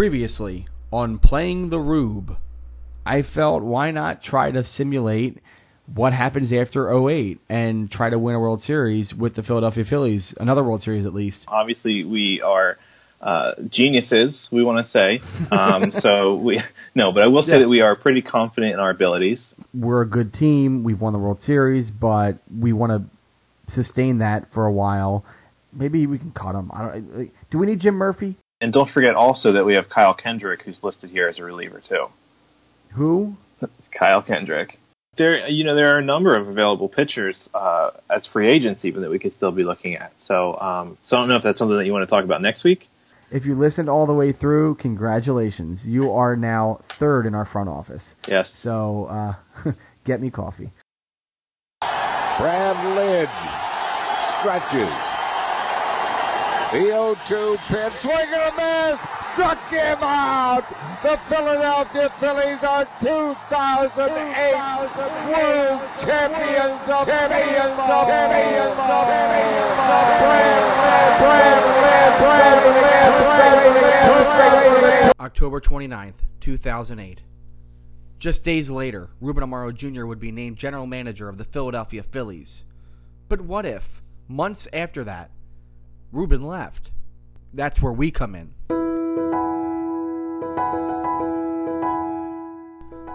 Previously on Playing the Rube. I felt why not try to simulate what happens after 08 and try to win a World Series with the Philadelphia Phillies, another World Series at least. Obviously, we are uh, geniuses. We want to say um, so. We no, but I will say Yeah. that we are pretty confident in our abilities. We're a good team. We've won the World Series, but we want to sustain that for a while. Maybe we can cut him. I don't, do we need Jim Murphy? And don't forget also that we have Kyle Kendrick, who's listed here as a reliever too. Who? Kyle Kendrick. There, you know, there are a number of available pitchers uh, as free agents, even that we could still be looking at. So, um, so I don't know if that's something that you want to talk about next week. If you listened all the way through, congratulations. You are now third in our front office. Yes. So uh, get me coffee. Brad Lidge stretches. The 0-2 pitch, swing and a miss, struck him out. The Philadelphia Phillies are 2008 World Champions of champions of champions of Lidge. October 29th, 2008. Just days later, Ruben Amaro Jr. would be named general manager of the Philadelphia Phillies. But what if, months after that, Ruben left? That's where we come in.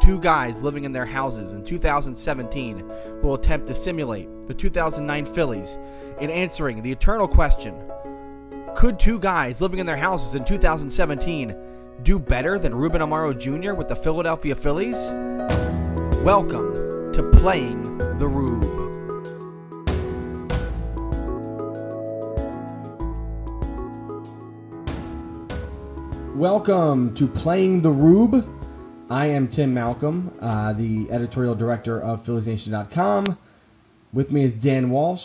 Two guys living in their houses in 2017 will attempt to simulate the 2009 Phillies in answering the eternal question Could two guys living in their houses in 2017 do better than Ruben Amaro Jr. with the Philadelphia Phillies? Welcome to Playing the Rube. Welcome to Playing the Rube. I am Tim Malcolm, uh, the editorial director of PhilliesNation.com. With me is Dan Walsh,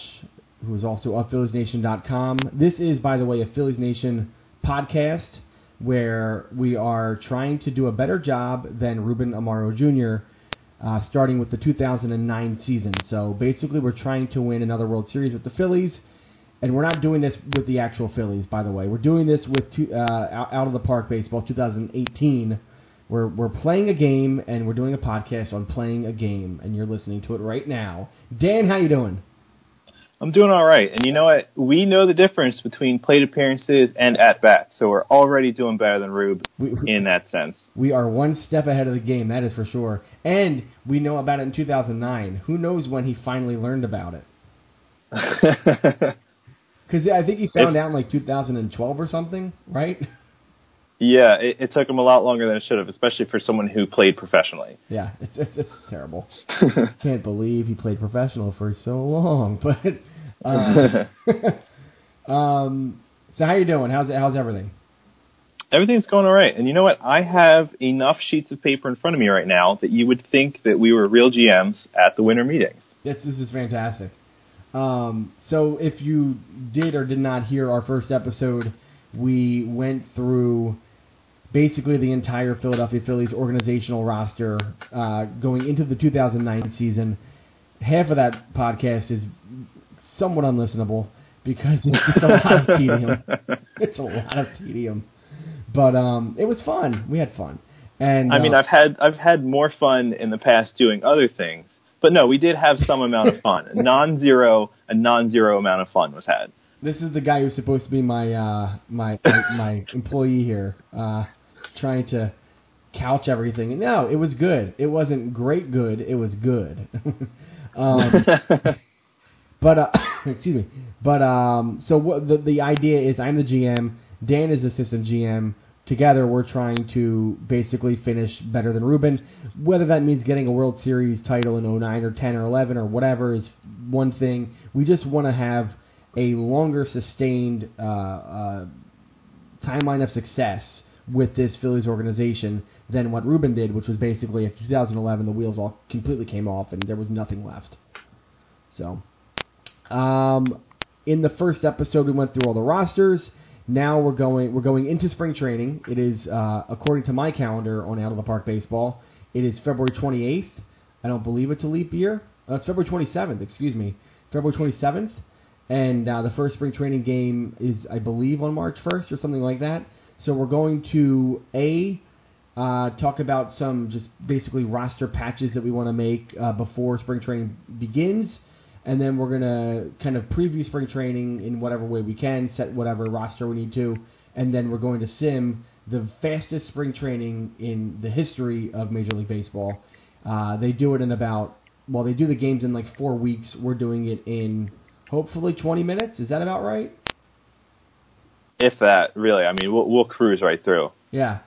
who is also of PhilliesNation.com. This is, by the way, a Phillies Nation podcast where we are trying to do a better job than Ruben Amaro Jr., uh, starting with the 2009 season. So basically, we're trying to win another World Series with the Phillies. And we're not doing this with the actual Phillies, by the way. We're doing this with two, uh, out of the park baseball 2018. We're we're playing a game and we're doing a podcast on playing a game, and you're listening to it right now. Dan, how you doing? I'm doing all right. And you know what? We know the difference between plate appearances and at bats, so we're already doing better than Rube We, in that sense. we are one step ahead of the game, that is for sure. And we know about it in 2009. Who knows when he finally learned about it? Because I think he found If- out in like 2012 or something, right? yeah, it, it took him a lot longer than it should have, especially for someone who played professionally. Yeah, it's, it's, it's terrible. Can't believe he played professional for so long. But um, um, so how you doing? How's how's everything? Everything's going all right. And you know what? I have enough sheets of paper in front of me right now that you would think that we were real GMs at the winter meetings. This this is fantastic. Um, so if you did or did not hear our first episode, we went through basically the entire Philadelphia Phillies organizational roster uh, going into the 2009 season. Half of that podcast is somewhat unlistenable because it's just a lot of tedium. It's a lot of tedium, but um, it was fun. We had fun, and I mean, uh, I've had I've had more fun in the past doing other things, but no, we did have some amount of fun. A non-zero, a non-zero amount of fun was had. This is the guy who's supposed to be my uh, my my, my employee here, uh, trying to couch everything. No, it was good. It wasn't great good. It was good. um, but uh, excuse me. But um, so what the the idea is, I'm the GM. Dan is assistant GM. Together, we're trying to basically finish better than Ruben. Whether that means getting a World Series title in 09 or 10 or 11 or whatever is one thing. We just want to have a longer sustained uh, uh, timeline of success with this Phillies organization than what Ruben did, which was basically after 2011 the wheels all completely came off and there was nothing left. So, um, in the first episode we went through all the rosters. Now we're going we're going into spring training. It is uh, according to my calendar on Out of the Park Baseball. It is February 28th. I don't believe it's a leap year. Uh, it's February 27th. Excuse me, February 27th. And uh, the first spring training game is, I believe, on March 1st or something like that. So we're going to a uh, talk about some just basically roster patches that we want to make uh, before spring training begins, and then we're gonna kind of preview spring training in whatever way we can, set whatever roster we need to, and then we're going to sim the fastest spring training in the history of Major League Baseball. Uh, they do it in about well, they do the games in like four weeks. We're doing it in hopefully 20 minutes. Is that about right? If that, really. I mean, we'll, we'll cruise right through. Yeah.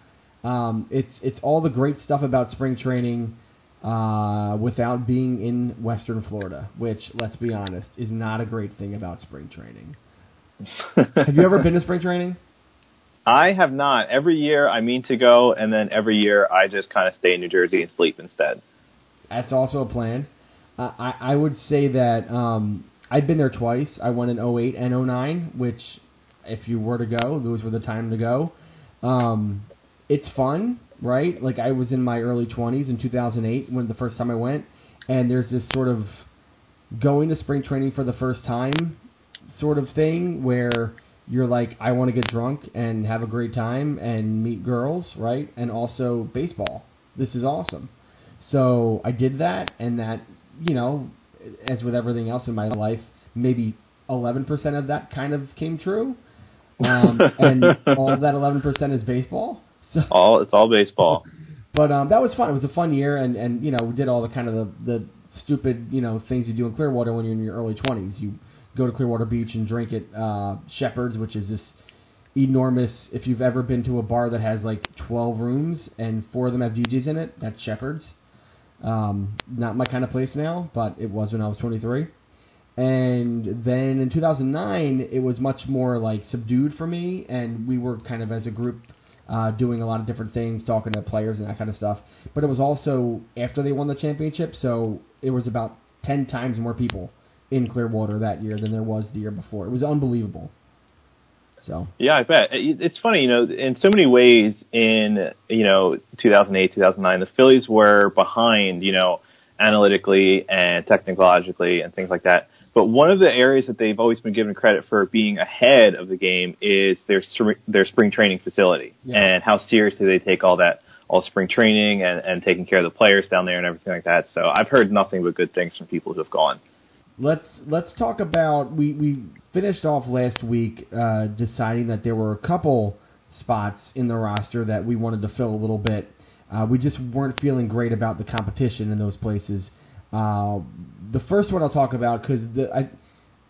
Um, it's it's all the great stuff about spring training uh, without being in Western Florida, which, let's be honest, is not a great thing about spring training. Have you ever been to spring training? I have not. Every year I mean to go, and then every year I just kind of stay in New Jersey and sleep instead. That's also a plan. Uh, I I would say that um, I've been there twice. I went in 08 and 09, which if you were to go, those were the time to go. Um, it's fun, right? Like I was in my early 20s in 2008 when the first time I went, and there's this sort of going to spring training for the first time sort of thing where you're like, I want to get drunk and have a great time and meet girls, right? And also baseball. This is awesome. So I did that, and that, you know, as with everything else in my life, maybe 11% of that kind of came true. Um, and all of that 11% is baseball. So, All it's all baseball. but um, that was fun. It was a fun year, and and you know we did all the kind of the, the stupid you know things you do in Clearwater when you're in your early 20s. You go to Clearwater Beach and drink at uh, Shephard's, which is this enormous. If you've ever been to a bar that has like 12 rooms and four of them have DJs in it, that's Shephard's. Um, not my kind of place now, but it was when I was 23. And then in 2009, it was much more like subdued for me, and we were kind of as a group uh, doing a lot of different things, talking to players and that kind of stuff. But it was also after they won the championship, so it was about 10 times more people in Clearwater that year than there was the year before. It was unbelievable. So Yeah, I bet. It's funny, you know, in so many ways in, you know, 2008, 2009, the Phillies were behind, you know, analytically and technologically and things like that. But one of the areas that they've always been given credit for being ahead of the game is their their spring training facility Yeah. and how seriously they take all that all spring training and, and taking care of the players down there and everything like that. So I've heard nothing but good things from people who have gone. let's let's talk about we we finished off last week uh, deciding that there were a couple spots in the roster that we wanted to fill a little bit. Uh, we just weren't feeling great about the competition in those places. Uh, the first one I'll talk about because I,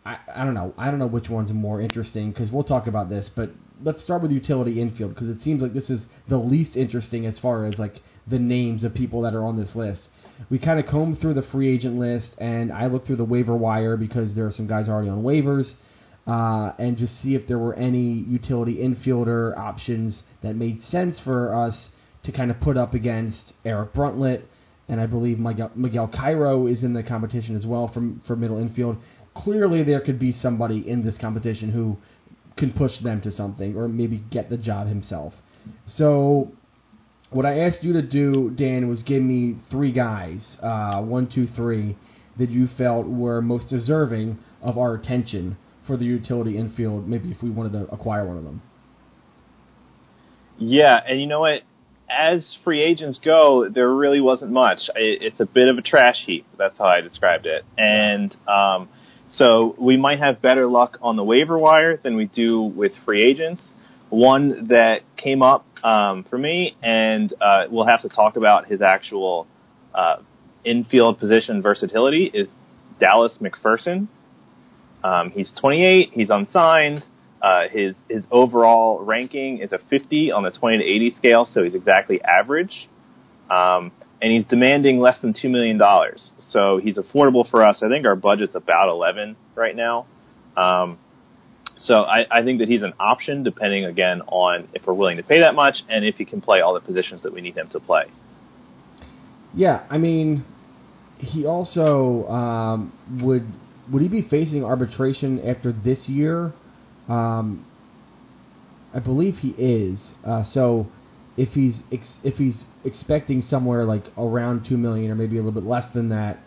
I I don't know. I don't know which one's more interesting because we'll talk about this, but let's start with utility infield because it seems like this is the least interesting as far as like the names of people that are on this list. We kind of combed through the free agent list, and I looked through the waiver wire because there are some guys already on waivers, uh, and just see if there were any utility infielder options that made sense for us to kind of put up against Eric Bruntlett, and I believe Miguel, Miguel Cairo is in the competition as well from for middle infield. Clearly, there could be somebody in this competition who can push them to something, or maybe get the job himself. So what I asked you to do, Dan, was give me three guys, uh, one, two, three, that you felt were most deserving of our attention for the utility infield. Maybe if we wanted to acquire one of them. Yeah, and you know what? As free agents go, there really wasn't much. I- It's a bit of a trash heap. That's how I described it. And um, so we might have better luck on the waiver wire than we do with free agents. One that came up um, for me, and uh, we'll have to talk about his actual uh, infield position versatility, is Dallas McPherson. Um, he's 28. He's unsigned. Uh, his his overall ranking is a 50 on the 20 to 80 scale, so he's exactly average. Um, and he's demanding less than two million dollars, so he's affordable for us. I think our budget's about 11 right now. Um, so I, I think that he's an option, depending again on if we're willing to pay that much and if he can play all the positions that we need him to play. Yeah, I mean, he also um, would would he be facing arbitration after this year? Um, I believe he is. Uh, so if he's ex- if he's expecting somewhere like around two million or maybe a little bit less than that,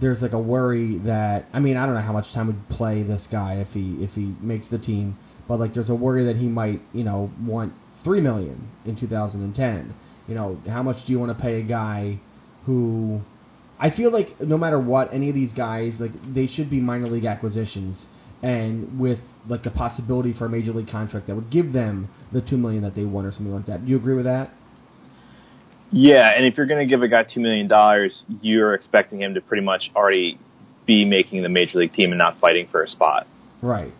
there's like a worry that I mean I don't know how much time would play this guy if he if he makes the team, but like there's a worry that he might you know want three million in 2010. You know, how much do you want to pay a guy who? I feel like no matter what, any of these guys like they should be minor league acquisitions, and with like a possibility for a major league contract that would give them the two million that they want or something like that. Do you agree with that? Yeah, and if you're going to give a guy two million dollars, you're expecting him to pretty much already be making the major league team and not fighting for a spot. Right.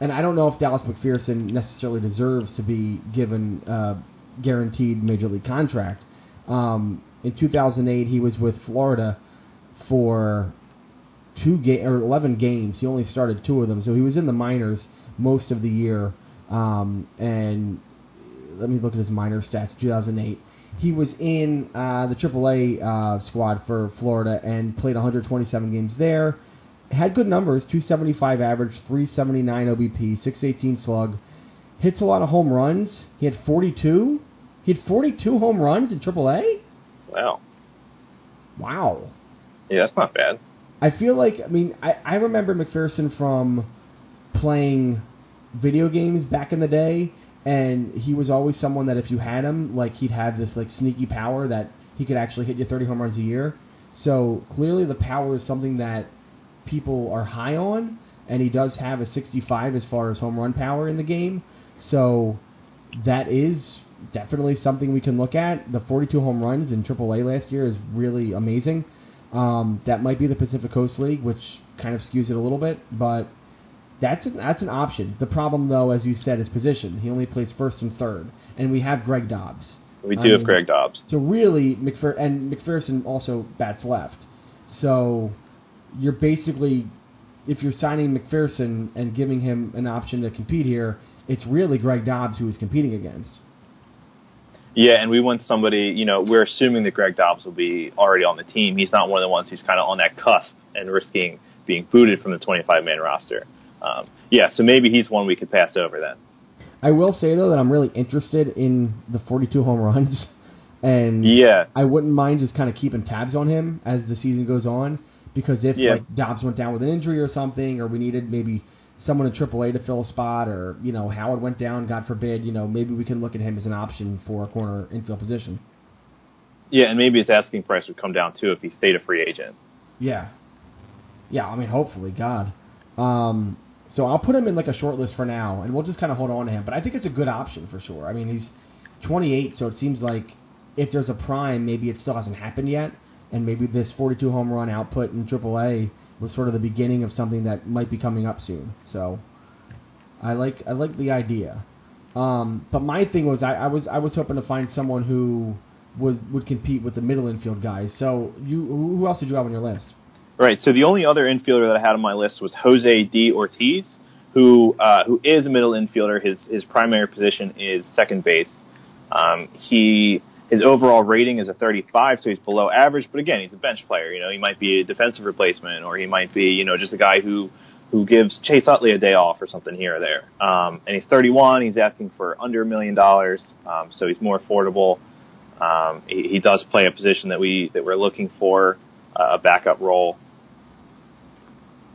And I don't know if Dallas McPherson necessarily deserves to be given a guaranteed major league contract. Um, in 2008, he was with Florida for two ga- or 11 games. He only started two of them, so he was in the minors most of the year. Um, and let me look at his minor stats. 2008, he was in uh, the AAA uh, squad for Florida and played 127 games there. Had good numbers: 275 average, 379 OBP, 618 slug. Hits a lot of home runs. He had 42. He had 42 home runs in AAA. Wow. Wow. Yeah, that's not bad. I feel like I mean I, I remember McPherson from playing video games back in the day, and he was always someone that if you had him, like he'd have this like sneaky power that he could actually hit you 30 home runs a year. So clearly the power is something that people are high on, and he does have a 65 as far as home run power in the game. So that is definitely something we can look at. The 42 home runs in AAA last year is really amazing. Um, that might be the Pacific Coast League, which kind of skews it a little bit, but that's an, that's an option. The problem, though, as you said, is position. He only plays first and third, and we have Greg Dobbs. We I do have mean, Greg Dobbs. So really, McPher- and McPherson also bats left. So you're basically, if you're signing McPherson and giving him an option to compete here, it's really Greg Dobbs who is competing against. Yeah, and we want somebody, you know, we're assuming that Greg Dobbs will be already on the team. He's not one of the ones who's kind of on that cusp and risking being booted from the 25 man roster. Um, yeah, so maybe he's one we could pass over then. I will say though that I'm really interested in the 42 home runs, and Yeah. I wouldn't mind just kind of keeping tabs on him as the season goes on. Because if Yeah. like Dobbs went down with an injury or something, or we needed maybe someone in AAA to fill a spot, or you know Howard went down, God forbid, you know maybe we can look at him as an option for a corner infield position. Yeah, and maybe his asking price would come down too if he stayed a free agent. Yeah, yeah. I mean, hopefully, God. Um, so I'll put him in like a short list for now, and we'll just kind of hold on to him. But I think it's a good option for sure. I mean, he's 28, so it seems like if there's a prime, maybe it still hasn't happened yet, and maybe this 42 home run output in AAA was sort of the beginning of something that might be coming up soon. So I like I like the idea. Um, but my thing was I, I was I was hoping to find someone who would would compete with the middle infield guys. So you who else did you have on your list? Right. So the only other infielder that I had on my list was Jose D. Ortiz, who uh, who is a middle infielder. His his primary position is second base. Um, he his overall rating is a 35, so he's below average. But again, he's a bench player. You know, he might be a defensive replacement, or he might be you know just a guy who who gives Chase Utley a day off or something here or there. Um, and he's 31. He's asking for under a million dollars, um, so he's more affordable. Um, he, he does play a position that we that we're looking for uh, a backup role.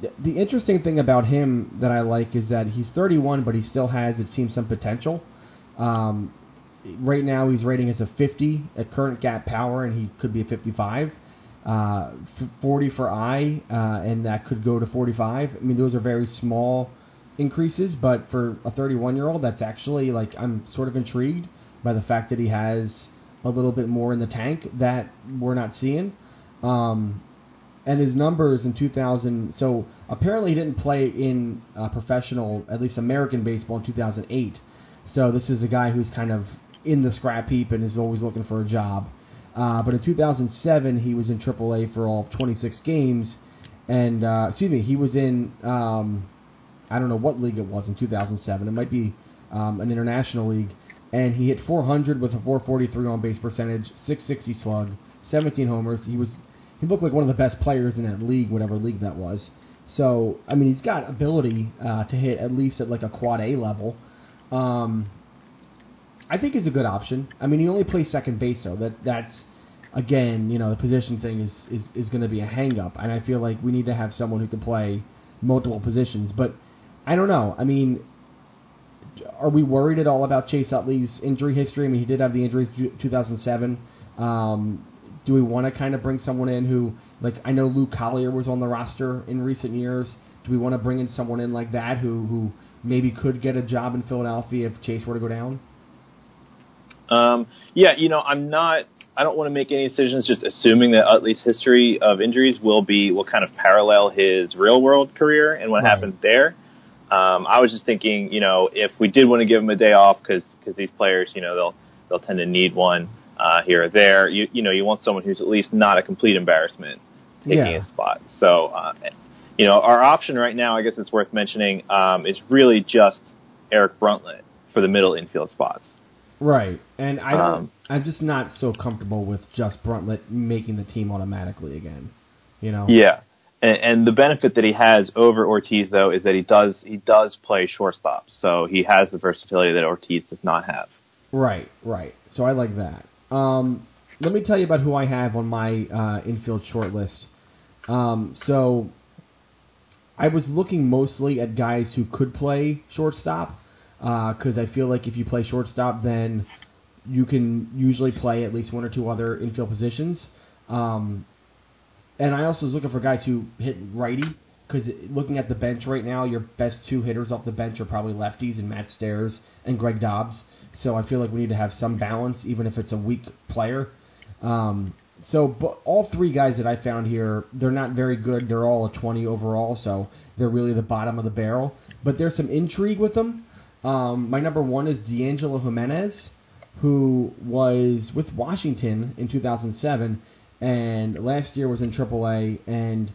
The- interesting thing about him that I like is that he's 31, but he still has, it seems, some potential. Um, right now, he's rating as a 50 at current gap power, and he could be a 55. Uh, 40 for I, uh, and that could go to 45. I mean, those are very small increases, but for a 31 year old, that's actually like I'm sort of intrigued by the fact that he has a little bit more in the tank that we're not seeing. Um, and his numbers in 2000. So apparently he didn't play in uh, professional, at least American baseball in 2008. So this is a guy who's kind of in the scrap heap and is always looking for a job. Uh, but in 2007 he was in AAA for all 26 games, and uh, excuse me, he was in um, I don't know what league it was in 2007. It might be um, an international league, and he hit 400 with a 443 on base percentage, 660 slug, 17 homers. He was he looked like one of the best players in that league, whatever league that was. So I mean, he's got ability uh, to hit at least at like a quad A level. Um, I think he's a good option. I mean, he only plays second base, though. That that's again, you know, the position thing is is, is going to be a hang up, and I feel like we need to have someone who can play multiple positions. But I don't know. I mean, are we worried at all about Chase Utley's injury history? I mean, he did have the injury in 2007. Um, do we want to kind of bring someone in who, like, I know Luke Collier was on the roster in recent years. Do we want to bring in someone in like that who who maybe could get a job in Philadelphia if Chase were to go down? Um, yeah, you know, I'm not. I don't want to make any decisions just assuming that Utley's history of injuries will be will kind of parallel his real world career and what Right. happened there. Um, I was just thinking, you know, if we did want to give him a day off because because these players, you know, they'll they'll tend to need one uh, here or there. You you know, you want someone who's at least not a complete embarrassment taking Yeah. his spot. So, uh, you know, our option right now, I guess it's worth mentioning, um, is really just Eric Bruntlett for the middle infield spots. Right, and I don't. Um, I'm just not so comfortable with just Bruntlett making the team automatically again. You know. Yeah, and, and the benefit that he has over Ortiz though is that he does he does play shortstop, so he has the versatility that Ortiz does not have. Right, right. So I like that. Um, let me tell you about who I have on my uh, infield short list. Um, so I was looking mostly at guys who could play shortstop because I feel like if you play shortstop, then you can usually play at least one or two other infield positions. Um, and I also was looking for guys who hit righty because looking at the bench right now, your best two hitters off the bench are probably lefties and Matt Stairs and Greg Dobbs. So I feel like we need to have some balance, even if it's a weak player. Um, so, but all three guys that I found here, they're not very good. They're all a 20 overall, so they're really the bottom of the barrel. But there's some intrigue with them. Um, my number one is D'Angelo Jimenez, who was with Washington in 2007, and last year was in AAA and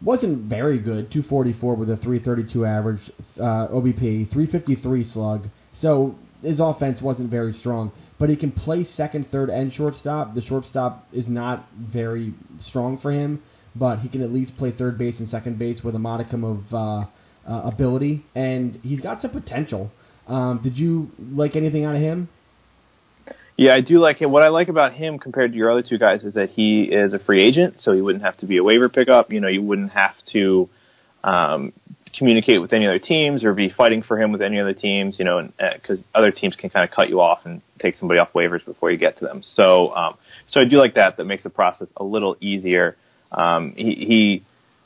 wasn't very good. 244 with a 332 average uh, OBP, 353 slug. So his offense wasn't very strong, but he can play second, third, and shortstop. The shortstop is not very strong for him, but he can at least play third base and second base with a modicum of uh, uh, ability, and he's got some potential. Um, did you like anything out of him? Yeah, I do like him. What I like about him compared to your other two guys is that he is a free agent, so he wouldn't have to be a waiver pickup. You know, you wouldn't have to um, communicate with any other teams or be fighting for him with any other teams. You know, because other teams can kind of cut you off and take somebody off waivers before you get to them. So, um, so I do like that. That makes the process a little easier. Um, he, he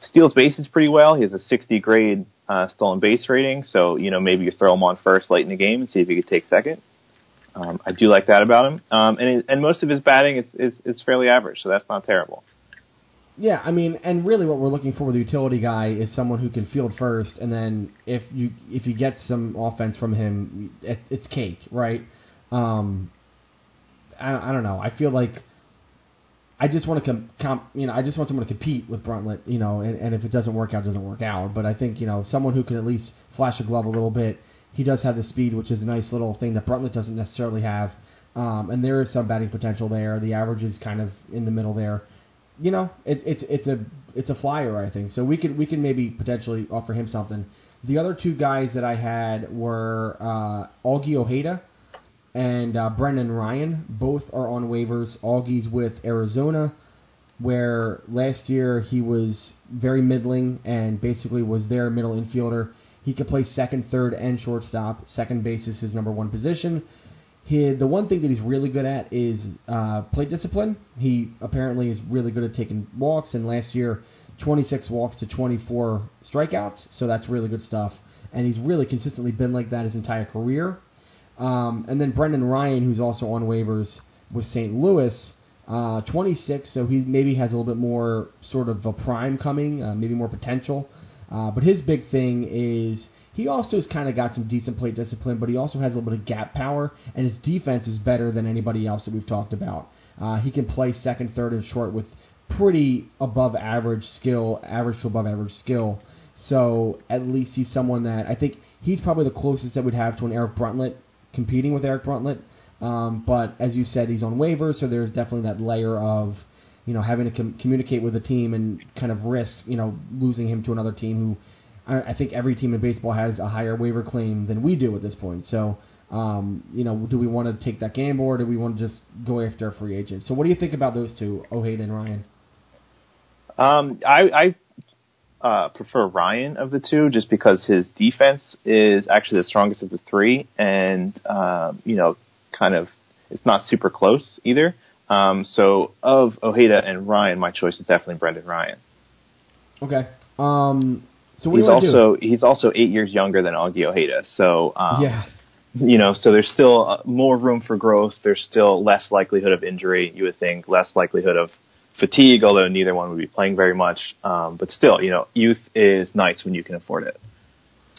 steals bases pretty well. He has a 60 grade uh, stolen base rating, so you know maybe you throw him on first late in the game and see if he could take second. Um, I do like that about him, um, and and most of his batting is, is is fairly average, so that's not terrible. Yeah, I mean, and really, what we're looking for with a utility guy is someone who can field first, and then if you if you get some offense from him, it, it's cake, right? Um, I, I don't know. I feel like I just want to com, com, you know, I just want someone to compete with Bruntlett, you know, and, and if it doesn't work out, it doesn't work out. But I think you know, someone who can at least flash a glove a little bit. He does have the speed, which is a nice little thing that Bruntlett doesn't necessarily have. Um, and there is some batting potential there. The average is kind of in the middle there you know, it, it's it's a it's a flyer, I think. So we could we could maybe potentially offer him something. The other two guys that I had were uh, Augie Ojeda and uh, Brendan Ryan. Both are on waivers. Augie's with Arizona, where last year he was very middling and basically was their middle infielder. He could play second, third, and shortstop. Second base is his number one position. He, the one thing that he's really good at is uh, plate discipline. He apparently is really good at taking walks, and last year, 26 walks to 24 strikeouts, so that's really good stuff. And he's really consistently been like that his entire career. Um, and then Brendan Ryan, who's also on waivers with St. Louis, uh, 26, so he maybe has a little bit more sort of a prime coming, uh, maybe more potential. Uh, but his big thing is he also has kind of got some decent plate discipline, but he also has a little bit of gap power, and his defense is better than anybody else that we've talked about. Uh, he can play second, third, and short with pretty above average skill, average to above average skill. So at least he's someone that I think he's probably the closest that we'd have to an Eric Bruntlett competing with Eric Bruntlett. Um, but as you said, he's on waivers, so there's definitely that layer of you know having to com- communicate with a team and kind of risk you know losing him to another team who I, I think every team in baseball has a higher waiver claim than we do at this point. So, um, you know, do we want to take that gamble or do we want to just go after a free agent? So, what do you think about those two, Ojeda and Ryan? Um, I, I uh, prefer Ryan of the two, just because his defense is actually the strongest of the three, and uh, you know, kind of, it's not super close either. Um, so of Ojeda and Ryan, my choice is definitely Brendan Ryan. Okay. Um. So he's do you want do? also he's also eight years younger than Augie Ojeda, so um, Yeah. you know, so there's still uh, more room for growth. There's still less likelihood of injury, you would think, less likelihood of fatigue, although neither one would be playing very much. Um, but still, you know, youth is nice when you can afford it.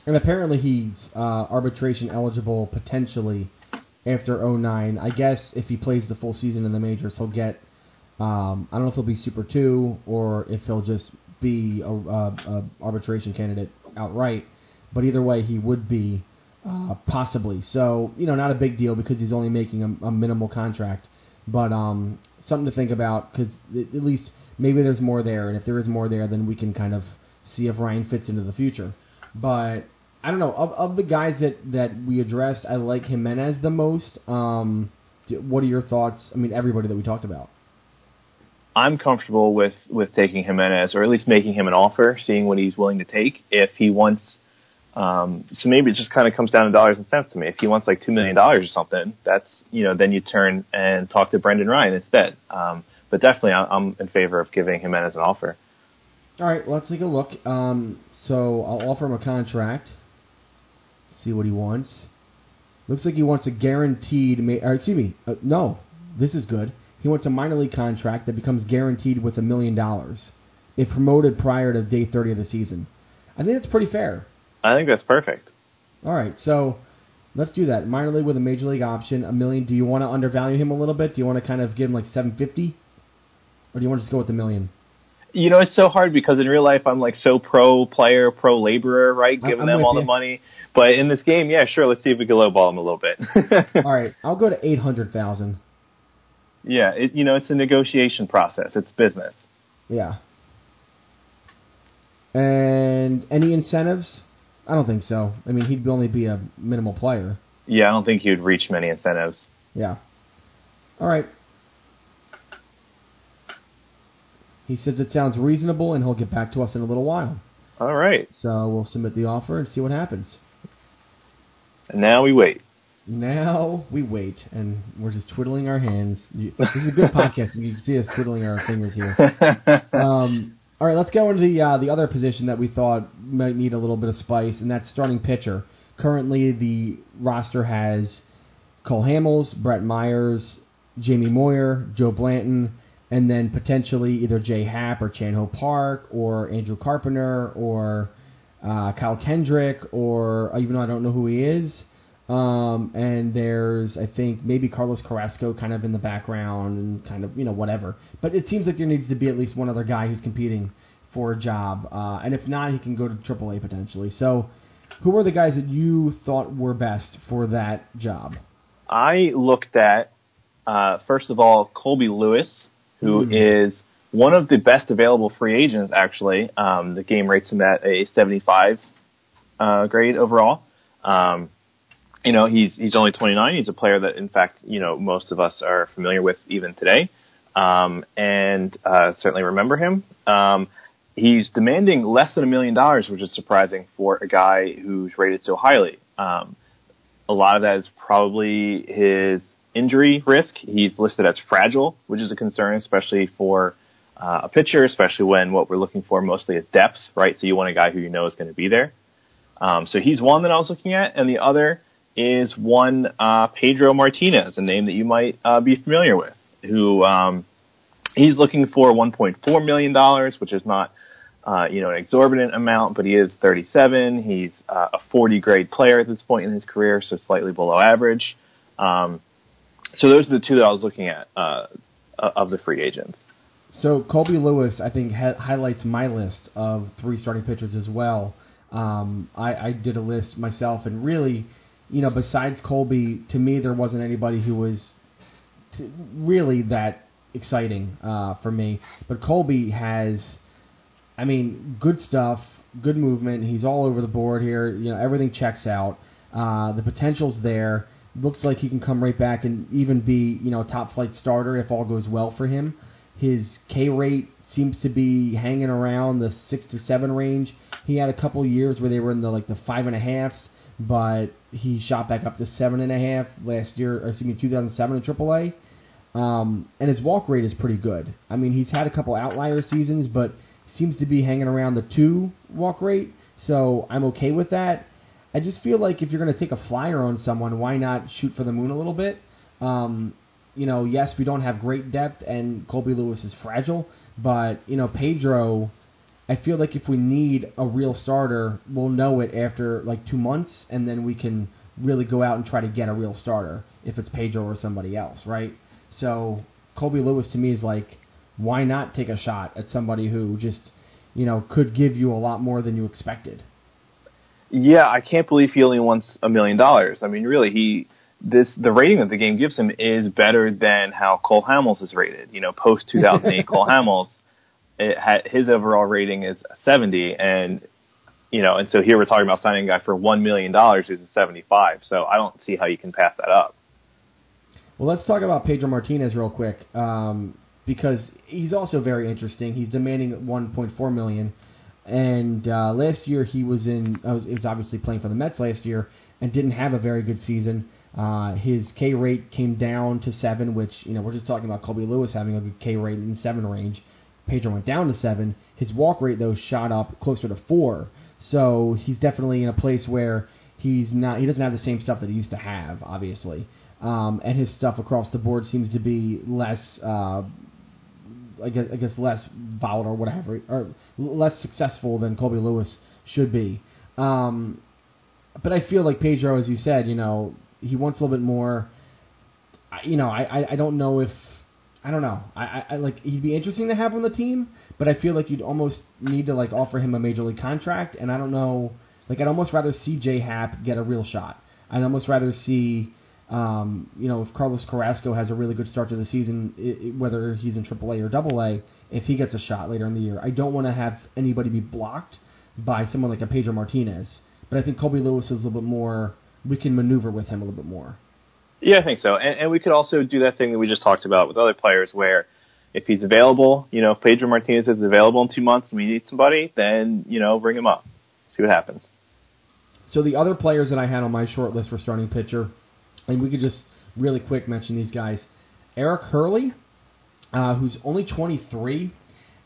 And apparently he's uh, arbitration eligible potentially after 09. I guess if he plays the full season in the majors, he'll get. Um, I don't know if he'll be Super Two or if he'll just be a, a, a arbitration candidate outright. But either way, he would be uh, possibly. So you know, not a big deal because he's only making a, a minimal contract. But um, something to think about because at least maybe there's more there, and if there is more there, then we can kind of see if Ryan fits into the future. But I don't know of, of the guys that that we addressed, I like Jimenez the most. Um, what are your thoughts? I mean, everybody that we talked about. I'm comfortable with with taking Jimenez, or at least making him an offer, seeing what he's willing to take. If he wants, um, so maybe it just kind of comes down to dollars and cents to me. If he wants like two million dollars or something, that's you know then you turn and talk to Brendan Ryan instead. Um, but definitely, I'm in favor of giving Jimenez an as an offer. All right, let's take a look. Um, so I'll offer him a contract. See what he wants. Looks like he wants a guaranteed. Ma- or excuse me, uh, no, this is good. He wants a minor league contract that becomes guaranteed with a million dollars if promoted prior to day 30 of the season. I think that's pretty fair. I think that's perfect. All right, so let's do that. Minor league with a major league option, a million. Do you want to undervalue him a little bit? Do you want to kind of give him like 750, or do you want to just go with the million? You know, it's so hard because in real life I'm like so pro player, pro laborer, right? Giving I'm them all you. the money. But in this game, yeah, sure, let's see if we can lowball them a little bit. All right, I'll go to 800,000. yeah, it, you know, it's a negotiation process. It's business. Yeah. And any incentives? I don't think so. I mean, he'd only be a minimal player. Yeah, I don't think he would reach many incentives. Yeah. All right. He says it sounds reasonable, and he'll get back to us in a little while. All right. So we'll submit the offer and see what happens. And now we wait. Now we wait, and we're just twiddling our hands. This is a good podcast. And you can see us twiddling our fingers here. Um, all right, let's go into the uh, the other position that we thought might need a little bit of spice, and that's starting pitcher. Currently, the roster has Cole Hamels, Brett Myers, Jamie Moyer, Joe Blanton, and then potentially either Jay Happ or Chan Ho Park or Andrew Carpenter or uh, Kyle Kendrick or uh, even though I don't know who he is. Um, and there's, I think, maybe Carlos Carrasco kind of in the background and kind of, you know, whatever. But it seems like there needs to be at least one other guy who's competing for a job. Uh, and if not, he can go to AAA potentially. So, who are the guys that you thought were best for that job? I looked at, uh, first of all, Colby Lewis, who is one of the best available free agents, actually. Um, the game rates him at a 75 uh, grade overall. Um, you know, he's he's only 29. He's a player that, in fact, you know, most of us are familiar with even today, um, and uh, certainly remember him. Um, he's demanding less than a million dollars, which is surprising for a guy who's rated so highly. Um, a lot of that is probably his injury risk. He's listed as fragile, which is a concern, especially for uh, a pitcher, especially when what we're looking for mostly is depth, right? So you want a guy who you know is going to be there. Um, so he's one that I was looking at, and the other is one uh, Pedro Martinez, a name that you might uh, be familiar with, who um, he's looking for 1.4 million dollars, which is not uh, you know an exorbitant amount, but he is 37. He's uh, a 40 grade player at this point in his career, so slightly below average. Um, so those are the two that I was looking at uh, of the free agents. So Colby Lewis, I think, ha- highlights my list of three starting pitchers as well. Um, I, I did a list myself, and really, you know, besides Colby, to me, there wasn't anybody who was t- really that exciting uh, for me. But Colby has, I mean, good stuff, good movement. He's all over the board here. You know, everything checks out. Uh, the potential's there. Looks like he can come right back and even be, you know, a top flight starter if all goes well for him. His K rate seems to be hanging around the six to seven range. He had a couple years where they were in the like the five and a halfs, but he shot back up to seven and a half last year, or excuse me, 2007 in AAA. Um, and his walk rate is pretty good. I mean, he's had a couple outlier seasons, but seems to be hanging around the two walk rate. So I'm okay with that. I just feel like if you're going to take a flyer on someone, why not shoot for the moon a little bit? Um, you know, yes, we don't have great depth, and Colby Lewis is fragile, but you know, Pedro. I feel like if we need a real starter, we'll know it after like two months, and then we can really go out and try to get a real starter if it's Pedro or somebody else, right? So Colby Lewis to me is like, why not take a shot at somebody who just, you know, could give you a lot more than you expected? Yeah, I can't believe he only wants a million dollars. I mean, really, he this the rating that the game gives him is better than how Cole Hamels is rated. You know, post 2008 Cole Hamels, it had, his overall rating is 70, and you know, and so here we're talking about signing a guy for one million dollars who's a 75. So I don't see how you can pass that up. Well, let's talk about Pedro Martinez real quick, um, because he's also very interesting. He's demanding 1.4 million, and uh, last year he was in. Uh, he was obviously playing for the Mets last year and didn't have a very good season. Uh, his K rate came down to seven, which you know we're just talking about Colby Lewis having a good K rate in seven range. Pedro went down to seven. His walk rate though shot up closer to four. So he's definitely in a place where he's not. He doesn't have the same stuff that he used to have, obviously. Um, and his stuff across the board seems to be less, uh, I guess, I guess less volatile or whatever, or less successful than Colby Lewis should be. Um, but I feel like Pedro, as you said, you know, he wants a little bit more. You know, I, I, I don't know if I don't know. I, I like he'd be interesting to have on the team, but I feel like you'd almost need to like offer him a major league contract, and I don't know. Like I'd almost rather see J Happ get a real shot. I'd almost rather see um, you know, if Carlos Carrasco has a really good start to the season, it, whether he's in AAA or AA, if he gets a shot later in the year, I don't want to have anybody be blocked by someone like a Pedro Martinez. But I think Colby Lewis is a little bit more. We can maneuver with him a little bit more. Yeah, I think so, and, and we could also do that thing that we just talked about with other players, where if he's available, you know, if Pedro Martinez is available in two months and we need somebody, then you know, bring him up, see what happens. So the other players that I had on my short list for starting pitcher and we could just really quick mention these guys. Eric Hurley, uh, who's only 23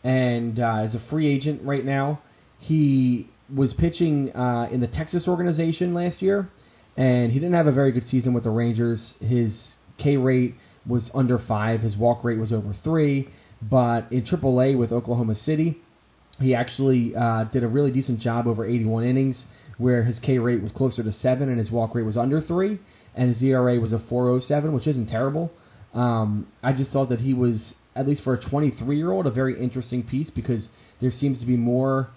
and uh, is a free agent right now. He was pitching uh, in the Texas organization last year, and he didn't have a very good season with the Rangers. His K rate was under five. His walk rate was over three. But in AAA with Oklahoma City, he actually uh, did a really decent job over 81 innings, where his K rate was closer to seven and his walk rate was under three and his ERA was a 4.07, which isn't terrible. Um, I just thought that he was, at least for a 23 year old, a very interesting piece because there seems to be more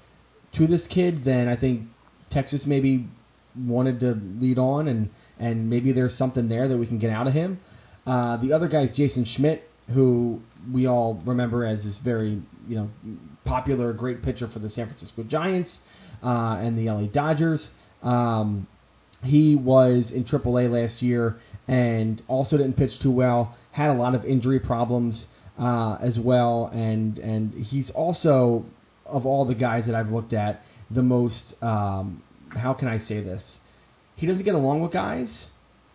to this kid than I think Texas maybe wanted to lead on, and and maybe there's something there that we can get out of him. Uh, the other guy is Jason Schmidt, who we all remember as this very you know popular, great pitcher for the San Francisco Giants uh, and the LA Dodgers. Um, he was in AAA last year and also didn't pitch too well. Had a lot of injury problems uh, as well, and and he's also of all the guys that I've looked at the most. Um, how can I say this? He doesn't get along with guys,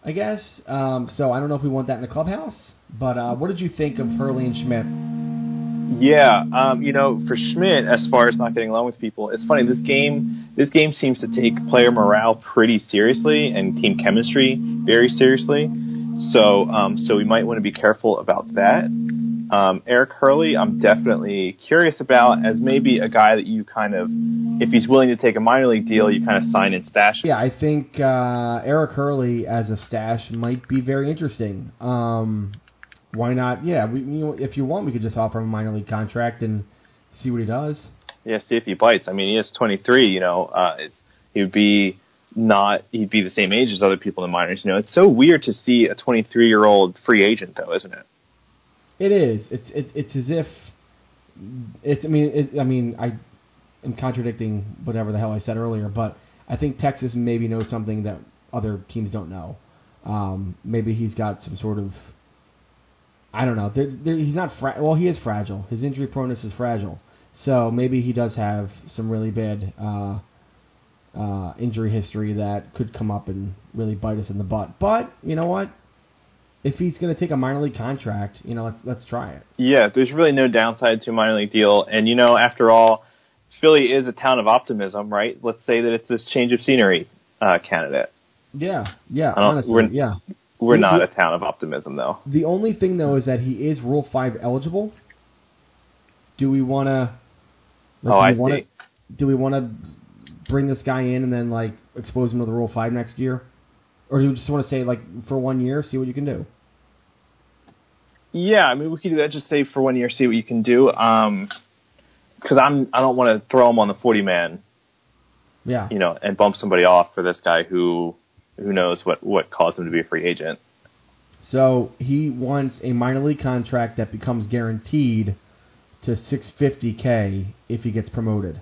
I guess. Um, so I don't know if we want that in the clubhouse. But uh, what did you think of Hurley and Schmidt? Yeah, um, you know, for Schmidt, as far as not getting along with people, it's funny. This game, this game seems to take player morale pretty seriously and team chemistry very seriously. So, um, so we might want to be careful about that. Um, Eric Hurley, I'm definitely curious about as maybe a guy that you kind of, if he's willing to take a minor league deal, you kind of sign and stash. Yeah, I think uh, Eric Hurley as a stash might be very interesting. Um, why not? Yeah, we, you know, if you want, we could just offer him a minor league contract and see what he does. Yeah, see if he bites. I mean, he is 23. You know, uh, he would be not. He'd be the same age as other people in the minors. You know, it's so weird to see a 23 year old free agent, though, isn't it? It is. It's it, it's as if it's. I mean, it, I mean, I am contradicting whatever the hell I said earlier, but I think Texas maybe knows something that other teams don't know. Um, maybe he's got some sort of I don't know. There, there, he's not fra- well. He is fragile. His injury proneness is fragile. So maybe he does have some really bad uh, uh, injury history that could come up and really bite us in the butt. But you know what? If he's going to take a minor league contract, you know, let's let's try it. Yeah, there's really no downside to a minor league deal. And you know, after all, Philly is a town of optimism, right? Let's say that it's this change of scenery uh, candidate. Yeah, yeah. Honestly, we're- yeah. We're We- not a town of optimism, though. The only thing though is that he is Rule Five eligible. Do we want to? Oh, I wanna, see. Do we want to bring this guy in and then like expose him to the Rule Five next year, or do you just want to say like for one year, see what you can do? Yeah, I mean, we could do that. Just say for one year, see what you can do. Um, because I'm, I don't want to throw him on the 40 man, Yeah. you know, and bump somebody off for this guy who, who knows what what caused him to be a free agent. So he wants a minor league contract that becomes guaranteed to 650k if he gets promoted.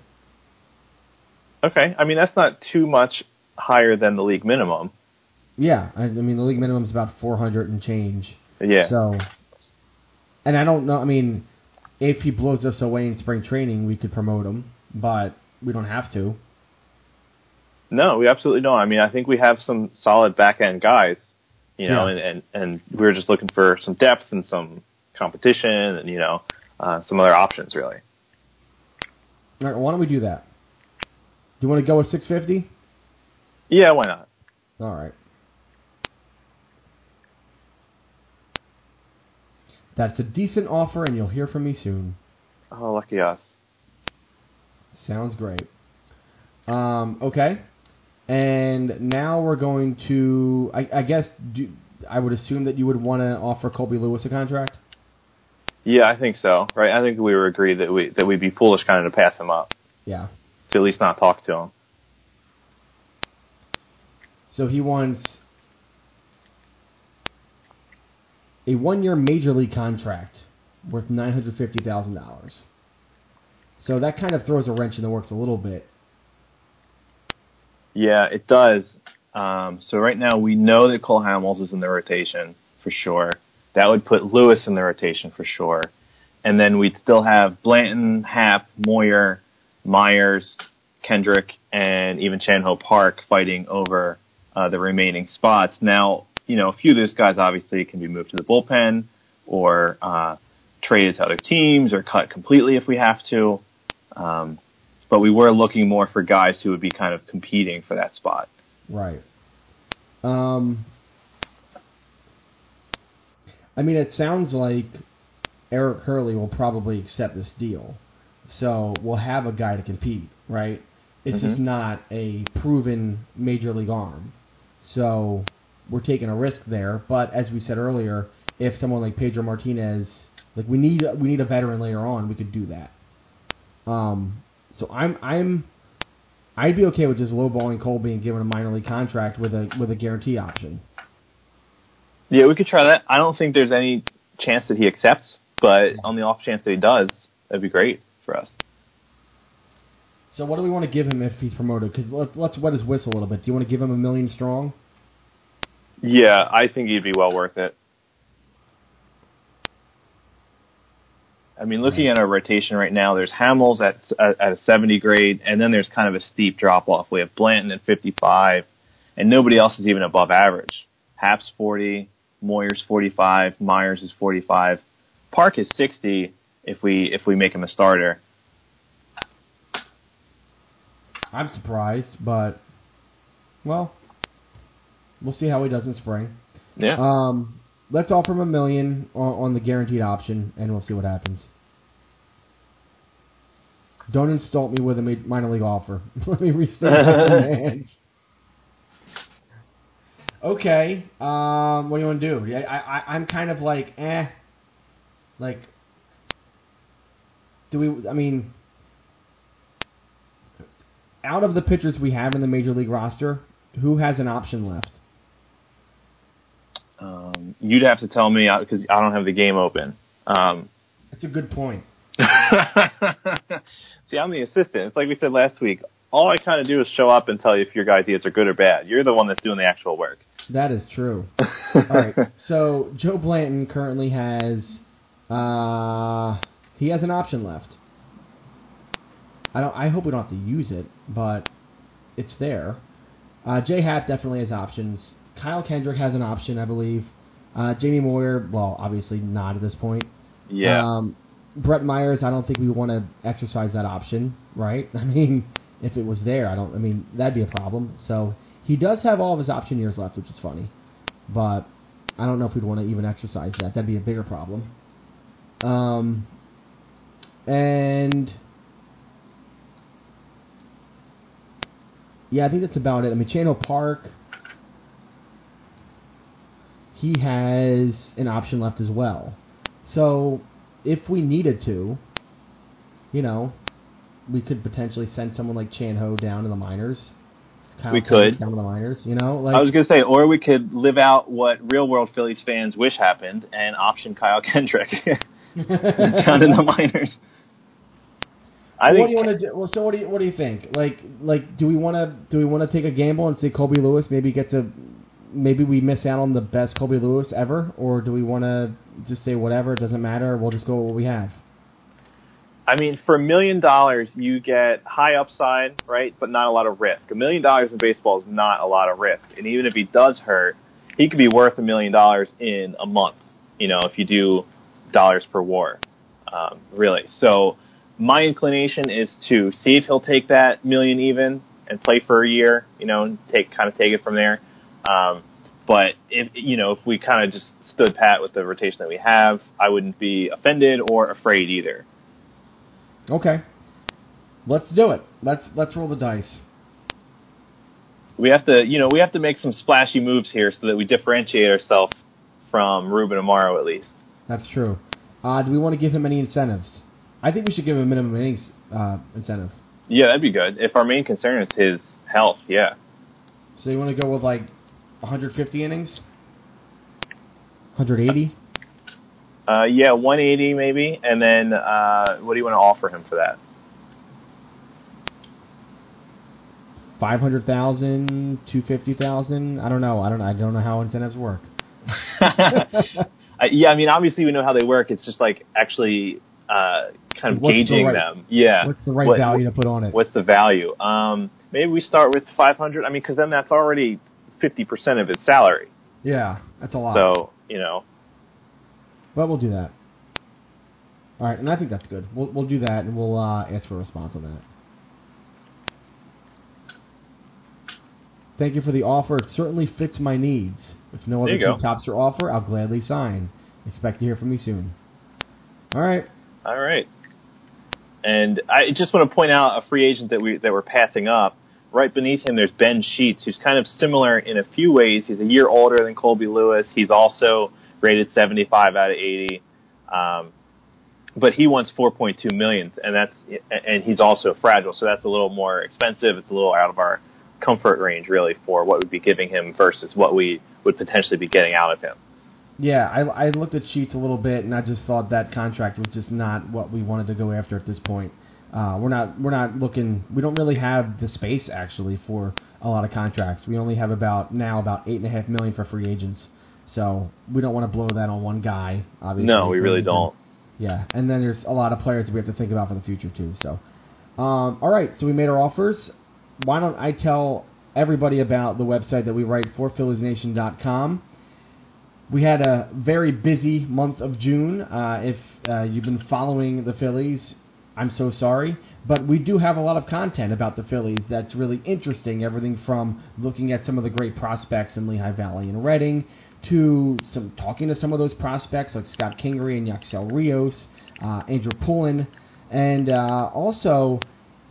Okay, I mean that's not too much higher than the league minimum. Yeah, I, I mean the league minimum is about 400 and change. Yeah. So, and I don't know. I mean, if he blows us away in spring training, we could promote him, but we don't have to. No, we absolutely don't. I mean, I think we have some solid back end guys, you know, Yeah. and, and and we're just looking for some depth and some competition and you know uh, some other options really. All right, why don't we do that? Do you want to go with 650? Yeah, why not? All right. That's a decent offer, and you'll hear from me soon. Oh, lucky us. Sounds great. Um, okay. And now we're going to. I, I guess do, I would assume that you would want to offer Colby Lewis a contract. Yeah, I think so. Right? I think we were agreed that we that we'd be foolish kind of to pass him up Yeah. to at least not talk to him. So he wants a one-year major league contract worth nine hundred fifty thousand dollars. So that kind of throws a wrench in the works a little bit. Yeah, it does. Um, so right now we know that Cole Hamels is in the rotation for sure. That would put Lewis in the rotation for sure. And then we'd still have Blanton, Happ, Moyer, Myers, Kendrick, and even Chan Ho Park fighting over uh, the remaining spots. Now, you know, a few of those guys obviously can be moved to the bullpen or uh, traded to other teams or cut completely if we have to. Um, but we were looking more for guys who would be kind of competing for that spot. Right. Um. I mean, it sounds like Eric Hurley will probably accept this deal, so we'll have a guy to compete, right? It's just Mhm. not a proven major league arm, so we're taking a risk there. But as we said earlier, if someone like Pedro Martinez, like we need we need a veteran later on, we could do that. Um. So I'm I'm I'd be okay with just lowballing Colby and giving him a minor league contract with a with a guarantee option. Yeah, we could try that. I don't think there's any chance that he accepts, but on the off chance that he does, that'd be great for us. So what do we want to give him if he's promoted? Because let, let's wet his whistle a little bit. Do you want to give him a million strong? Yeah, I think he'd be well worth it. I mean, looking at our rotation right now, there's Hamels at at a 70 grade, and then there's kind of a steep drop off. We have Blanton at 55, and nobody else is even above average. Happ's 40, Moyer's 45, Myers is 45, Park is 60 if we if we make him a starter. I'm surprised, but well, we'll see how he does in spring. Yeah. Um, let's offer him a million on, on the guaranteed option, and we'll see what happens. Don't insult me with a minor league offer. Let me restate. Okay. Um, what do you want to do? I, I, I'm kind of like, eh. Like, do we? I mean, out of the pitchers we have in the major league roster, who has an option left? You'd have to tell me because I don't have the game open. Um, That's a good point. See, I'm the assistant. It's like we said last week. All I kind of do is show up and tell you if your guys' ideas are good or bad. You're the one that's doing the actual work. That is true. All right. So Joe Blanton currently has uh he has an option left. I don't I hope we don't have to use it, but it's there. Uh Jay Happ definitely has options. Kyle Kendrick has an option, I believe. Uh Jamie Moyer, well, obviously not at this point. Yeah. Um Brett Myers, I don't think we want to exercise that option, right? I mean, if it was there, I don't I mean, that'd be a problem. So he does have all of his option years left, which is funny. But I don't know if we'd want to even exercise that. That'd be a bigger problem. Um, and yeah, I think that's about it. I mean, Chan Ho Park, he has an option left as well. So if we needed to, you know, we could potentially send someone like Chan Ho down to the minors. Kyle We could. down to the minors. You know, like I was gonna say, or we could live out what real world Phillies fans wish happened and option Kyle Kendrick down in the minors. I what think do you want to do? Well, so what do you what do you think? Like like do we want to do we want to take a gamble and say Kobe Lewis maybe gets a maybe we miss out on the best Kobe Lewis ever, or do we want to just say whatever it doesn't matter? We'll just go with what we have. I mean, for a million dollars, you get high upside, right, but not a lot of risk. A million dollars in baseball is not a lot of risk, and even if he does hurt, he could be worth a million dollars in a month. You know, if you do dollars per WAR, um, really. So, my inclination is to see if he'll take that million even and play for a year. You know, and take kind of take it from there. Um, but if you know, if we kind of just stood pat with the rotation that we have, I wouldn't be offended or afraid either. Okay, let's do it. Let's let's roll the dice. we have to, you know, we have to make some splashy moves here so that we differentiate ourselves from Ruben Amaro at least. That's true. Uh, do we want to give him any incentives? I think we should give him a minimum innings uh, incentive. Yeah, that'd be good. If our main concern is his health, yeah. So you want to go with like 150 innings, 180? Uh, yeah, 180 maybe, and then uh, what do you want to offer him for that? 500,000, 250,000. I don't know. I don't. I don't know how incentives work. Uh, yeah, I mean, obviously we know how they work. It's just like actually uh, kind of What's the gauging right- them. Yeah. What's the right What- value to put on it? What's the value? Um, maybe we start with 500. I mean, because then that's already 50% of his salary. Yeah, that's a lot. So you know, But we'll do that. All right, and I think that's good. We'll we'll do that, and we'll uh, ask for a response on that. Thank you for the offer. It certainly fits my needs. If no other go. team tops your offer, I'll gladly sign. Expect to hear from me soon. All right. All right. And I just want to point out a free agent that we that we're passing up. Right beneath him, there's Ben Sheets, who's kind of similar in a few ways. He's a year older than Colby Lewis. He's also rated 75 out of 80, um, but he wants 4.2 millions, and that's and he's also fragile, so that's a little more expensive. It's a little out of our comfort range, really, for what we'd be giving him versus what we would potentially be getting out of him. Yeah, I, I looked at Sheets a little bit, and I just thought that contract was just not what we wanted to go after at this point. Uh, we're not we're not looking. We don't really have the space actually for a lot of contracts. We only have about now about eight and a half million for free agents, so we don't want to blow that on one guy. Obviously, No, we really don't. Yeah, and then there's a lot of players we have to think about for the future too. So, um, all right, so we made our offers. Why don't I tell everybody about the website that we write for PhilliesNation.com? We had a very busy month of June. Uh, if uh, you've been following the Phillies, I'm so sorry. But we do have a lot of content about the Phillies that's really interesting. Everything from looking at some of the great prospects in Lehigh Valley and Reading to some talking to some of those prospects like Scott Kingery and Yaxel Rios, uh, Andrew Pullin, and uh, also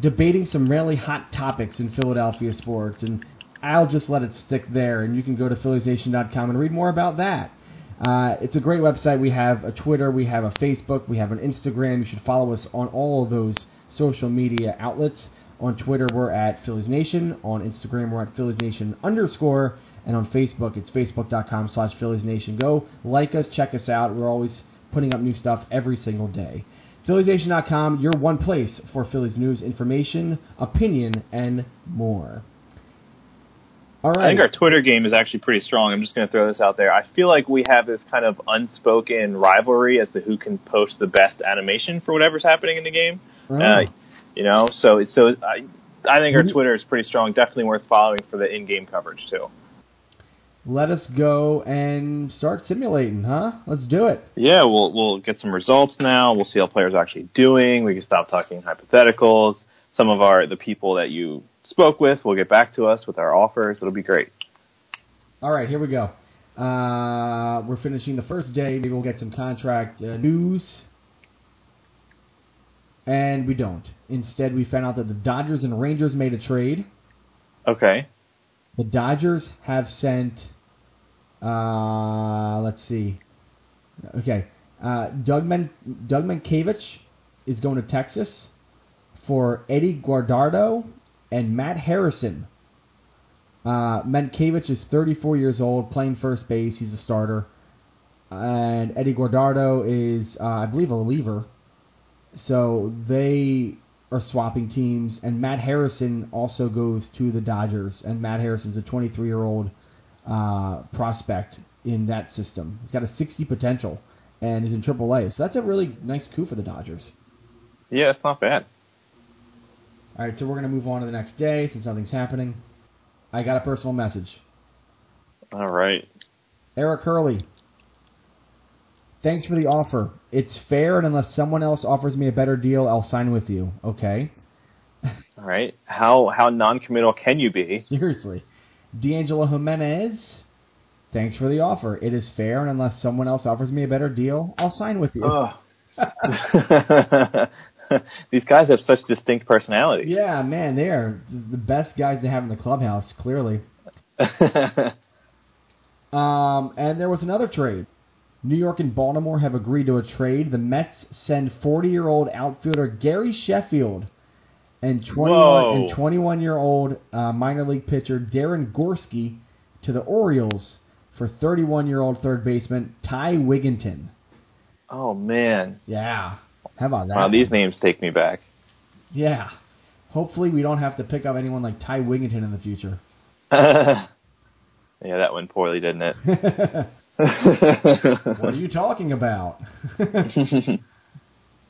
debating some really hot topics in Philadelphia sports. And I'll just let it stick there, and you can go to PhilliesNation.com and read more about that. Uh, it's a great website. We have a Twitter, we have a Facebook, we have an Instagram. You should follow us on all of those social media outlets. On Twitter, we're at Phillies Nation. On Instagram, we're at Phillies Nation underscore. And on Facebook, it's facebook.com slash Phillies Nation. Go like us, check us out. We're always putting up new stuff every single day. PhilliesNation.com, your one place for Phillies news, information, opinion, and more. All I think our Twitter game is actually pretty strong. I'm just going to throw this out there. I feel like we have this kind of unspoken rivalry as to who can post the best animation for whatever's happening in the game. Uh, you know, so so I I think our Mhm. Twitter is pretty strong. Definitely worth following for the in-game coverage too. Let us go and start simulating, huh? Let's do it. Yeah, we'll we'll get some results now. We'll see how players are actually doing. We can stop talking hypotheticals. Some of our the people that you spoke with will get back to us with our offers. It'll be great. All right, here we go. Uh, we're finishing the first day. Maybe we'll get some contract uh, news. And we don't. Instead, we found out that the Dodgers and Rangers made a trade. Okay. The Dodgers have sent, uh, let's see. Okay. Uh, Doug, Men- Doug Mientkiewicz is going to Texas for Eddie Guardado and Matt Harrison. Uh, Mientkiewicz is 34 years old, playing first base. He's a starter. And Eddie Guardado is, uh, I believe, a reliever. So they are swapping teams, and Matt Harrison also goes to the Dodgers. And Matt Harrison's a 23 year old uh, prospect in that system. He's got a 60 potential, and is in AAA. So that's a really nice coup for the Dodgers. Yeah, it's not bad. All right, so we're gonna move on to the next day since nothing's happening. I got a personal message. All right. Eric Hurley. Thanks for the offer. It's fair, and unless someone else offers me a better deal, I'll sign with you. Okay. All right. How how non-committal can you be? Seriously. D'Angelo Jimenez. Thanks for the offer. It is fair, and unless someone else offers me a better deal, I'll sign with you. Ugh. These guys have such distinct personalities. Yeah, man, they are the best guys to have in the clubhouse, clearly. Um, and there was another trade. New York and Baltimore have agreed to a trade. The Mets send 40-year-old outfielder Gary Sheffield and 21 Whoa. and 21-year-old uh, minor league pitcher Darin Gorski to the Orioles for 31-year-old third baseman Ty Wigginton. oh man. Yeah, how about that? Wow, these names take me back. Yeah. Hopefully, we don't have to pick up anyone like Ty Wigginton in the future. yeah, that went poorly, didn't it? What are you talking about?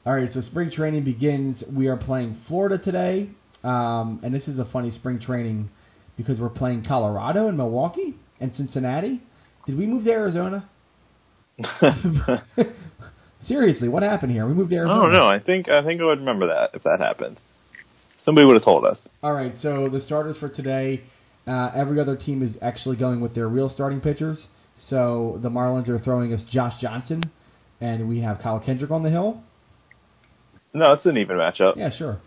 All right, so spring training begins. We are playing Florida today, um, and this is a funny spring training because we're playing Colorado and Milwaukee and Cincinnati. Did we move to Arizona? Seriously, what happened here? We moved to I don't know. I think I think I would remember that if that happened. Somebody would have told us. All right, so the starters for today, uh, every other team is actually going with their real starting pitchers. So the Marlins are throwing us Josh Johnson, and we have Kyle Kendrick on the hill. No, it's an even matchup. Yeah, sure.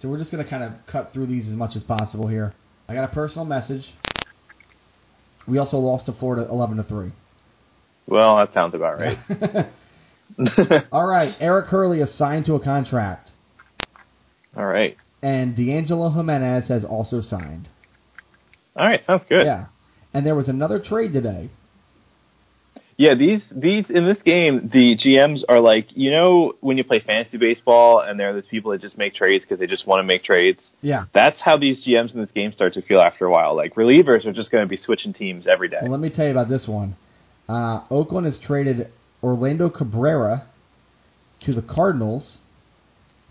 So we're just going to kind of cut through these as much as possible here. I got a personal message. We also lost to Florida 11 to 3. Well, that sounds about right. All right, Eric Hurley is signed to a contract, All right. and D'Angelo Jimenez has also signed. All right, sounds good. Yeah. And there was another trade today. Yeah, these these in this game, the GMs are like, you know, when you play fantasy baseball and there are those people that just make trades because they just want to make trades. Yeah. That's how these GMs in this game start to feel after a while. Like relievers are just going to be switching teams every day. Well, let me tell you about this one. Uh, Oakland has traded Orlando Cabrera to the Cardinals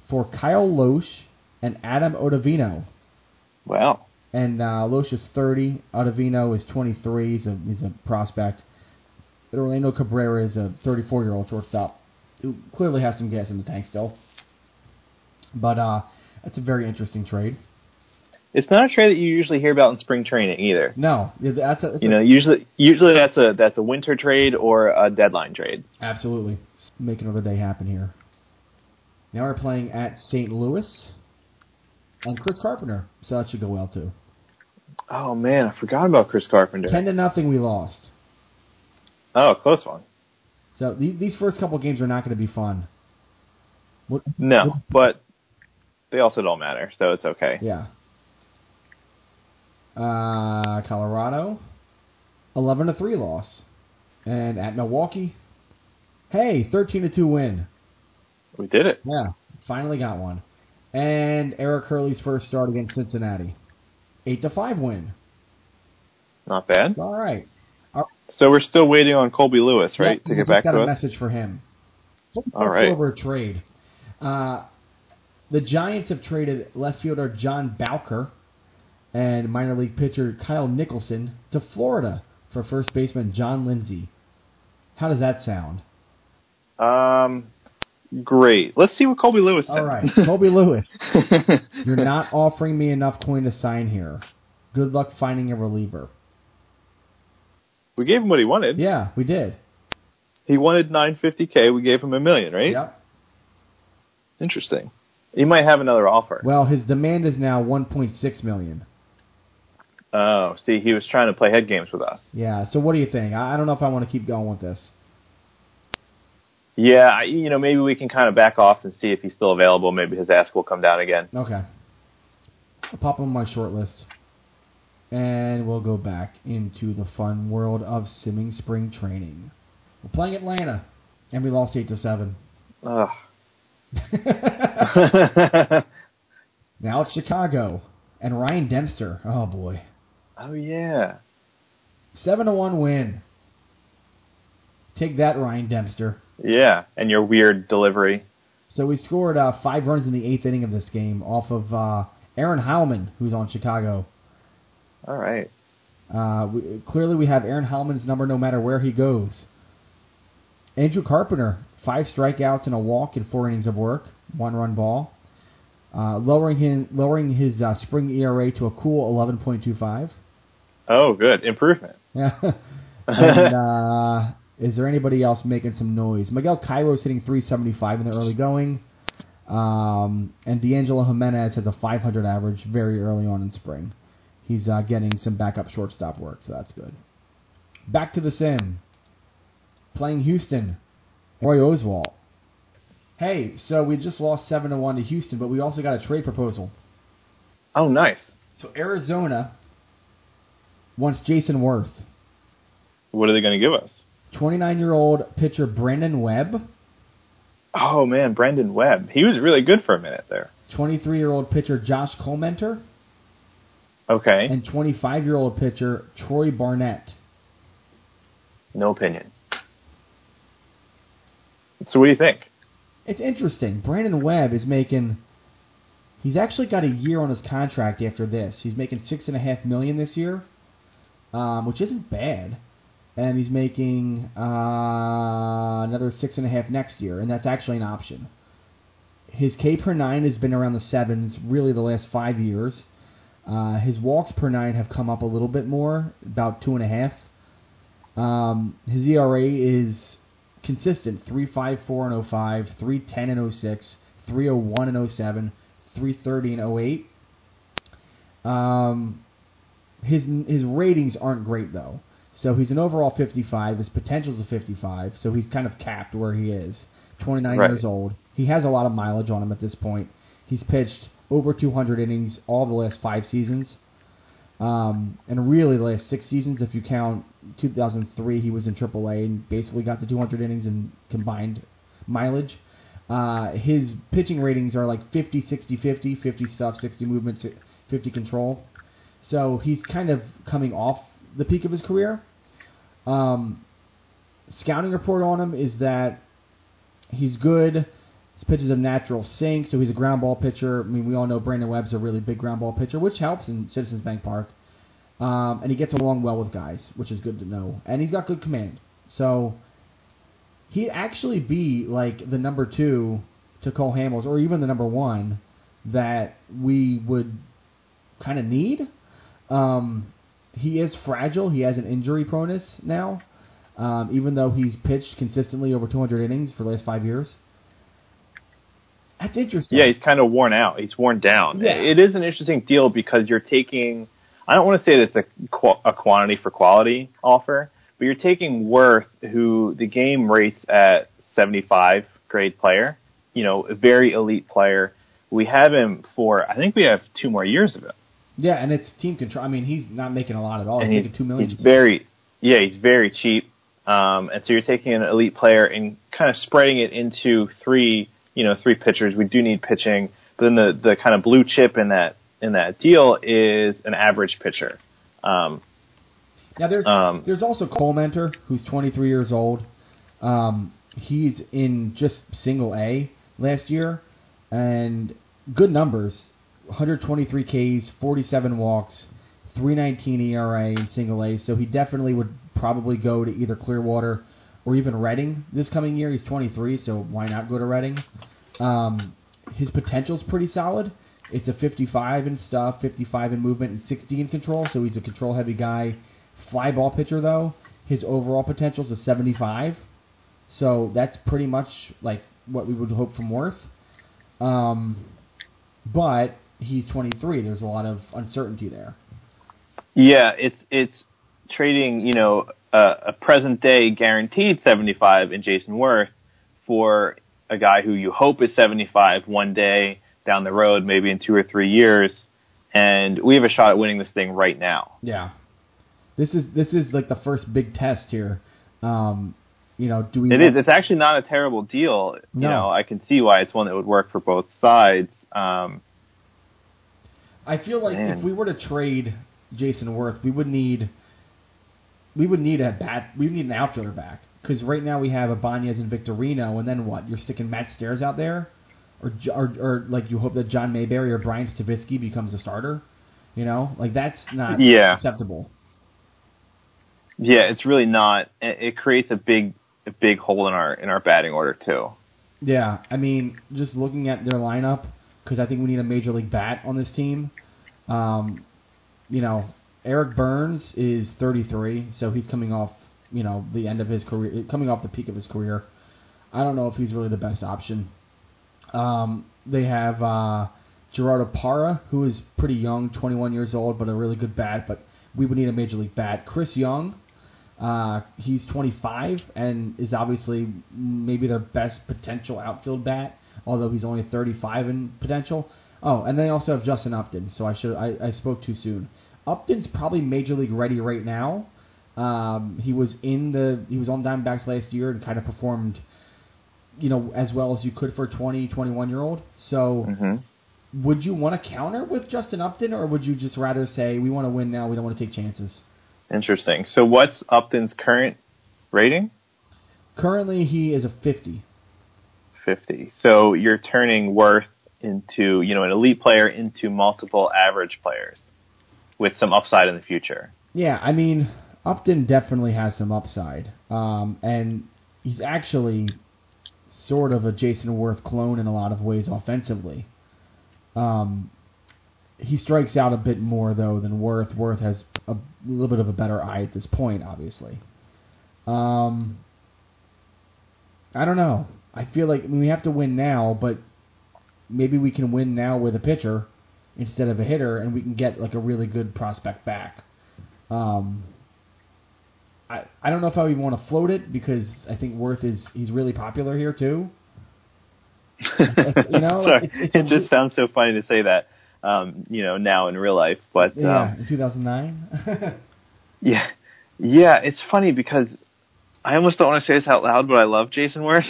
for Kyle Lohse and Adam Ottavino. Wow. And uh, Lohse is 30. Ottavino is 23. He's a, he's a prospect. But Orlando Cabrera is a 34 year old shortstop who clearly has some gas in the tank still. But uh, that's a very interesting trade. It's not a trade that you usually hear about in spring training either. No, yeah, that's a, You know, usually usually that's a that's a winter trade or a deadline trade. Absolutely. Make another day happen here. Now we're playing at St. Louis and Chris Carpenter, so that should go well too. Oh man, I forgot about Chris Carpenter. Ten to nothing, we lost. Oh, close one. So these, first couple games are not going to be fun. What, No, but they also don't matter, so it's okay. yeah. Uh, Colorado, eleven to three loss, and at Milwaukee, hey, thirteen to two win. We did it. Yeah, finally got one. And Eric Hurley's first start against Cincinnati. Eight to five win. Not bad. It's all right. So we're still waiting on Colby Lewis, right, Yep, to get back got to a us. message for him. Let's, All right. over a trade. Uh, the Giants have traded left fielder John Bowker and minor league pitcher Kyle Nicholson to Florida for first baseman John Lindsey. How does that sound? Um, great. Let's see what Colby Lewis said. All right, Kobe Lewis, you're not offering me enough coin to sign here. Good luck finding a reliever. we gave him what he wanted. Yeah, we did. He wanted 950k. We gave him a million, right? Yep. Interesting. He might have another offer. Well, his demand is now 1.6 million. Oh, see, he was trying to play head games with us. Yeah. So what do you think? I I don't know if I want to keep going with this. Yeah, you know, maybe we can kind of back off and see if he's still available. Maybe his ask will come down again. Okay. I'll pop him on my short list. And we'll go back into the fun world of simming spring training. We're playing Atlanta, and we lost 8 to 7. Ugh. now it's Chicago, and Ryan Dempster. Oh boy. Oh yeah. 7 to 1 win. Take that, Ryan Dempster. Yeah, and your weird delivery. So we scored uh, five runs in the eighth inning of this game off of uh, Aaron Heilman, who's on Chicago. All right. Uh, we, clearly, we have Aaron Heilman's number no matter where he goes. Andrew Carpenter, five strikeouts and a walk in four innings of work, one run ball, uh, lowering his lowering his uh, spring ERA to a cool 11.25. Oh, good improvement. Yeah. and uh, is there anybody else making some noise? Miguel Cairo's hitting 375 in the early going. Um, and D'Angelo Jimenez has a 500 average very early on in spring. He's uh, getting some backup shortstop work, so that's good. Back to the sim. Playing Houston. Roy Oswalt. Hey, so we just lost 7 to 1 to Houston, but we also got a trade proposal. Oh, nice. So Arizona wants Jayson Werth. What are they going to give us? 29 year old pitcher Brandon Webb, Oh man, Brandon Webb. He was really good for a minute there. 23 year old pitcher Josh Collmenter, Okay. and 25 year old pitcher Troy Barnett. No opinion. So what do you think? It's interesting. Brandon Webb is making. He's actually got a year on his contract after this. He's making six and a half million this year, um, which isn't bad. And he's making uh, another six and a half next year, and that's actually an option. His K per nine has been around the sevens really the last five years. Uh, his walks per nine have come up a little bit more, about two and a half. Um, his ERA is consistent 354 and 05, 310 and 06, 301 and 07, 330 and 08. Um, his his ratings aren't great though. So he's an overall 55. His potential's a 55. So he's kind of capped where he is. 29 Right. years old. He has a lot of mileage on him at this point. He's pitched over 200 innings all the last five seasons. Um, and really the last six seasons, if you count 2003, he was in AAA and basically got to 200 innings in combined mileage. Uh, his pitching ratings are like 50, 60, 50, 50 stuff, 60 movement, 50 control. So he's kind of coming off the peak of his career. Um, scouting report on him is that he's good. His pitches a natural sink, so he's a ground ball pitcher. I mean, we all know Brandon Webb's a really big ground ball pitcher, which helps in Citizens Bank Park. Um, and he gets along well with guys, which is good to know. And he's got good command. So he'd actually be like the number two to Cole Hamels, or even the number one that we would kind of need. Um, he is fragile. He has an injury proneness now, um, even though he's pitched consistently over 200 innings for the last five years. That's interesting. Yeah, he's kind of worn out. He's worn down. Yeah. It is an interesting deal because you're taking. I don't want to say that it's a, qu- a quantity for quality offer, but you're taking Werth, who the game rates at 75 grade player. You know, a very elite player. We have him for. I think we have two more years of it. Yeah, and it's team control. I mean, he's not making a lot at all. and He's he's, making two million. he's very yeah he's very cheap um, and so you're taking an elite player and kind of spreading it into three you know three pitchers we do need pitching but then the the kind of blue chip in that in that deal is an average pitcher um, Now there's Um, there's also Collmenter, who's 23 years old. Um, he's in just single A last year, and good numbers: 123 Ks, 47 walks, 319 ERA in single A. So he definitely would probably go to either Clearwater or even Reading this coming year. He's 23, so why not go to Reading? Um, his potential's pretty solid. It's a 55 in stuff, 55 in movement, and 60 in control. So he's a control heavy guy. Fly ball pitcher though, his overall potential is a 75. So that's pretty much like what we would hope from Werth. Um, but he's 23. There's a lot of uncertainty there. Yeah, it's it's trading, you know, a, a present day guaranteed 75 in Jayson Werth for a guy who you hope is 75 one day down the road, maybe in two or three years, and we have a shot at winning this thing right now. Yeah. This is this is like the first big test here. Um, you know, do we? It is. It's actually not a terrible deal. No. You know, I can see why it's one that would work for both sides. Um, I feel like Man. if we were to trade Jayson Werth, we would need we would need a bat. We would need an outfielder back because right now we have Ibanez and Victorino, and then what? You're sticking Matt Stairs out there, or J- or, or like you hope that John Mayberry or Brian Stavisky becomes a starter. You know, like that's not Yeah. acceptable. yeah, it's really not. It, it creates a big, a big hole in our in our batting order too. Yeah, I mean, just looking at their lineup, because I think we need a major league bat on this team. Um, you know, Eric Byrnes is 33, so he's coming off, you know, the end of his career, coming off the peak of his career. I don't know if he's really the best option. Um, they have uh, Gerardo Parra, who is pretty young, 21 years old, but a really good bat. But we would need a major league bat. Chris Young, uh, he's 25 and is obviously maybe their best potential outfield bat, although he's only 35 in potential. Oh, and they also have Justin Upton. So I should I, I spoke too soon. Upton's probably major league ready right now. Um, he was in the he was on Diamondbacks last year and kind of performed, you know, as well as you could for a 20, 21 year old. So hmm would you want to counter with Justin Upton, or would you just rather say we want to win now, we don't want to take chances? Interesting. So, what's Upton's current rating? Currently, he is a 50. 50. So you're turning Werth into, you know, an elite player into multiple average players with some upside in the future. Yeah, I mean, Upton definitely has some upside, um, and he's actually sort of a Jayson Werth clone in a lot of ways offensively. Um, he strikes out a bit more though than Werth. Werth has a little bit of a better eye at this point, obviously. Um, I don't know. I feel like I mean, we have to win now, but maybe we can win now with a pitcher instead of a hitter, and we can get like a really good prospect back. Um, I I don't know if I even want to float it because I think Werth is he's really popular here too. you know, Sorry. it's- it's it just sounds so funny to say that, um, you know, now in real life. But Yeah, um, in 2009. yeah, yeah, it's funny because I almost don't want to say this out loud, but I love Jayson Werth,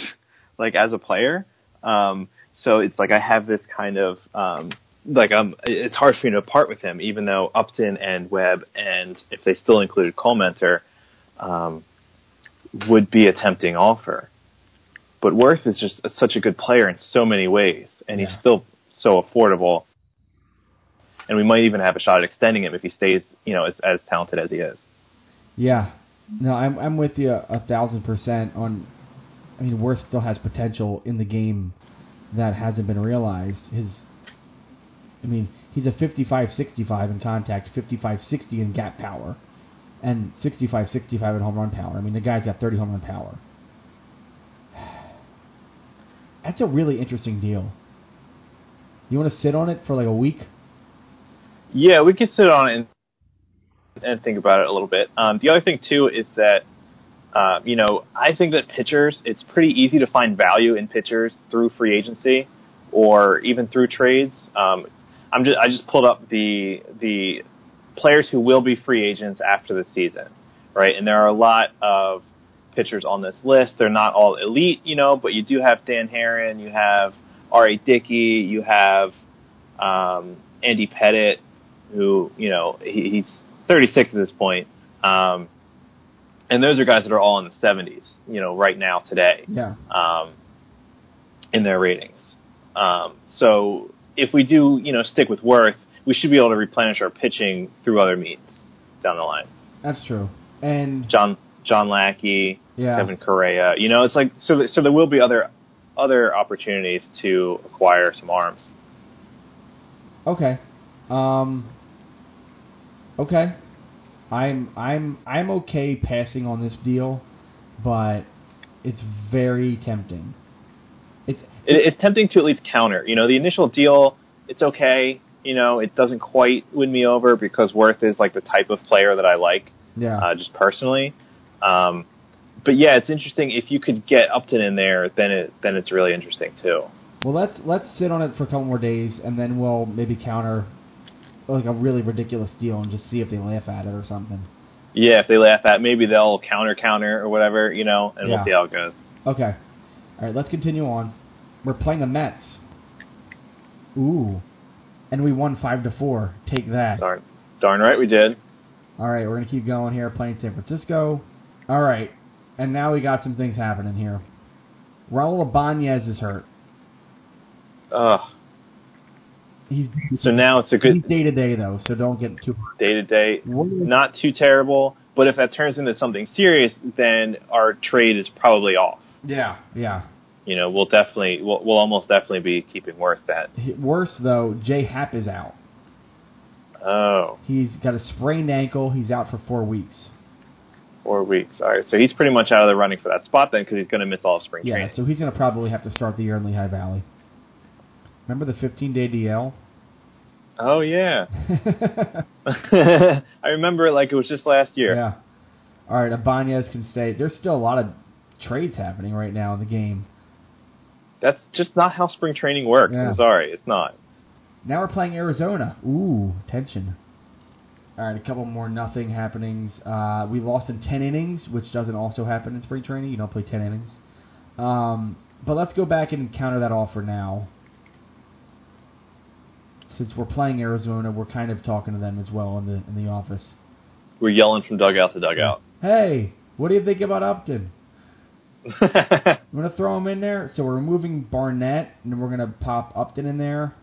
like as a player. Um, so it's like I have this kind of um, like um, it's hard for me to part with him, even though Upton and Webb and if they still included Collmenter, um, would be a tempting offer. But Werth is just such a good player in so many ways, and Yeah. he's still so affordable. And we might even have a shot at extending him if he stays, you know, as, as talented as he is. yeah, no, I'm I'm with you a, a thousand percent on. I mean, Werth still has potential in the game that hasn't been realized. His, I mean, he's a 55-65 in contact, 55-60 in gap power, and 65-65 in home run power. I mean, the guy's got 30 home run power. That's a really interesting deal. You want to sit on it for like a week? Yeah, we can sit on it and, and think about it a little bit. Um, the other thing too is that, uh, you know, I think that pitchers, it's pretty easy to find value in pitchers through free agency or even through trades. Um, I'm just, I just pulled up the the players who will be free agents after the season, right? And there are a lot of pitchers on this list. They're not all elite, you know, but you do have Dan Haren, you have R.A. Dickey, you have um, Andy Pettitte, who, you know, he, he's 36 at this point. Um, and those are guys that are all in the 70s, you know, right now today Yeah. um, in their ratings. Um, so if we do, you know, stick with Werth, we should be able to replenish our pitching through other means down the line. That's true. And John John Lackey, Yeah. Kevin Correia, you know, it's like so. th- So there will be other other opportunities to acquire some arms. Okay. Um. Okay. I'm I'm I'm okay passing on this deal, but it's very tempting. It's It, it's tempting to at least counter. You know, the initial deal, it's okay. You know, it doesn't quite win me over because Werth is like the type of player that I like. yeah. uh, just personally. Um, but yeah, it's interesting if you could get Upton in there, then it then it's really interesting too. well, let's let's sit on it for a couple more days, and then we'll maybe counter like a really ridiculous deal and just see if they laugh at it or something. Yeah, if they laugh at, maybe they'll counter counter or whatever, you know, and Yeah. we'll see how it goes. Okay. All right, let's continue on. We're playing the Mets. Ooh. And we won 5 to 4. Take that. Darn, darn right we did. All right, we're going to keep going here playing San Francisco. All right. And now we got some things happening here. Raul Ibanez is hurt. Ugh. He's So now it's a good day to day though, so don't get too day to day, not too terrible. But if that turns into something serious, then our trade is probably off. Yeah, yeah. You know, we'll definitely, we'll, we'll almost definitely be keeping Werth that. Worse though, Jay Happ is out. Oh, He's got a sprained ankle. He's out for 4 weeks. four weeks. All right, so he's pretty much out of the running for that spot then because he's going to miss all spring Yeah, training. so he's going to probably have to start the year in Lehigh Valley. Remember the 15-day DL? Oh yeah. I remember it like it was just last year. Yeah. All right, Ibanez can stay. There's still a lot of trades happening right now in the game. That's just not how spring training works. Yeah. I'm sorry, it's not. Now we're playing Arizona. Ooh, tension. All right, a couple more nothing happenings. Uh, we lost in 10 innings, which doesn't also happen in spring training. You don't play 10 innings. Um, but let's go back and counter that offer now. Since we're playing Arizona, we're kind of talking to them as well in the in the office. We're yelling from dugout to dugout. Hey, what do you think about Upton? I'm gonna throw him in there. So we're removing Barnett, and we're gonna pop Upton in there.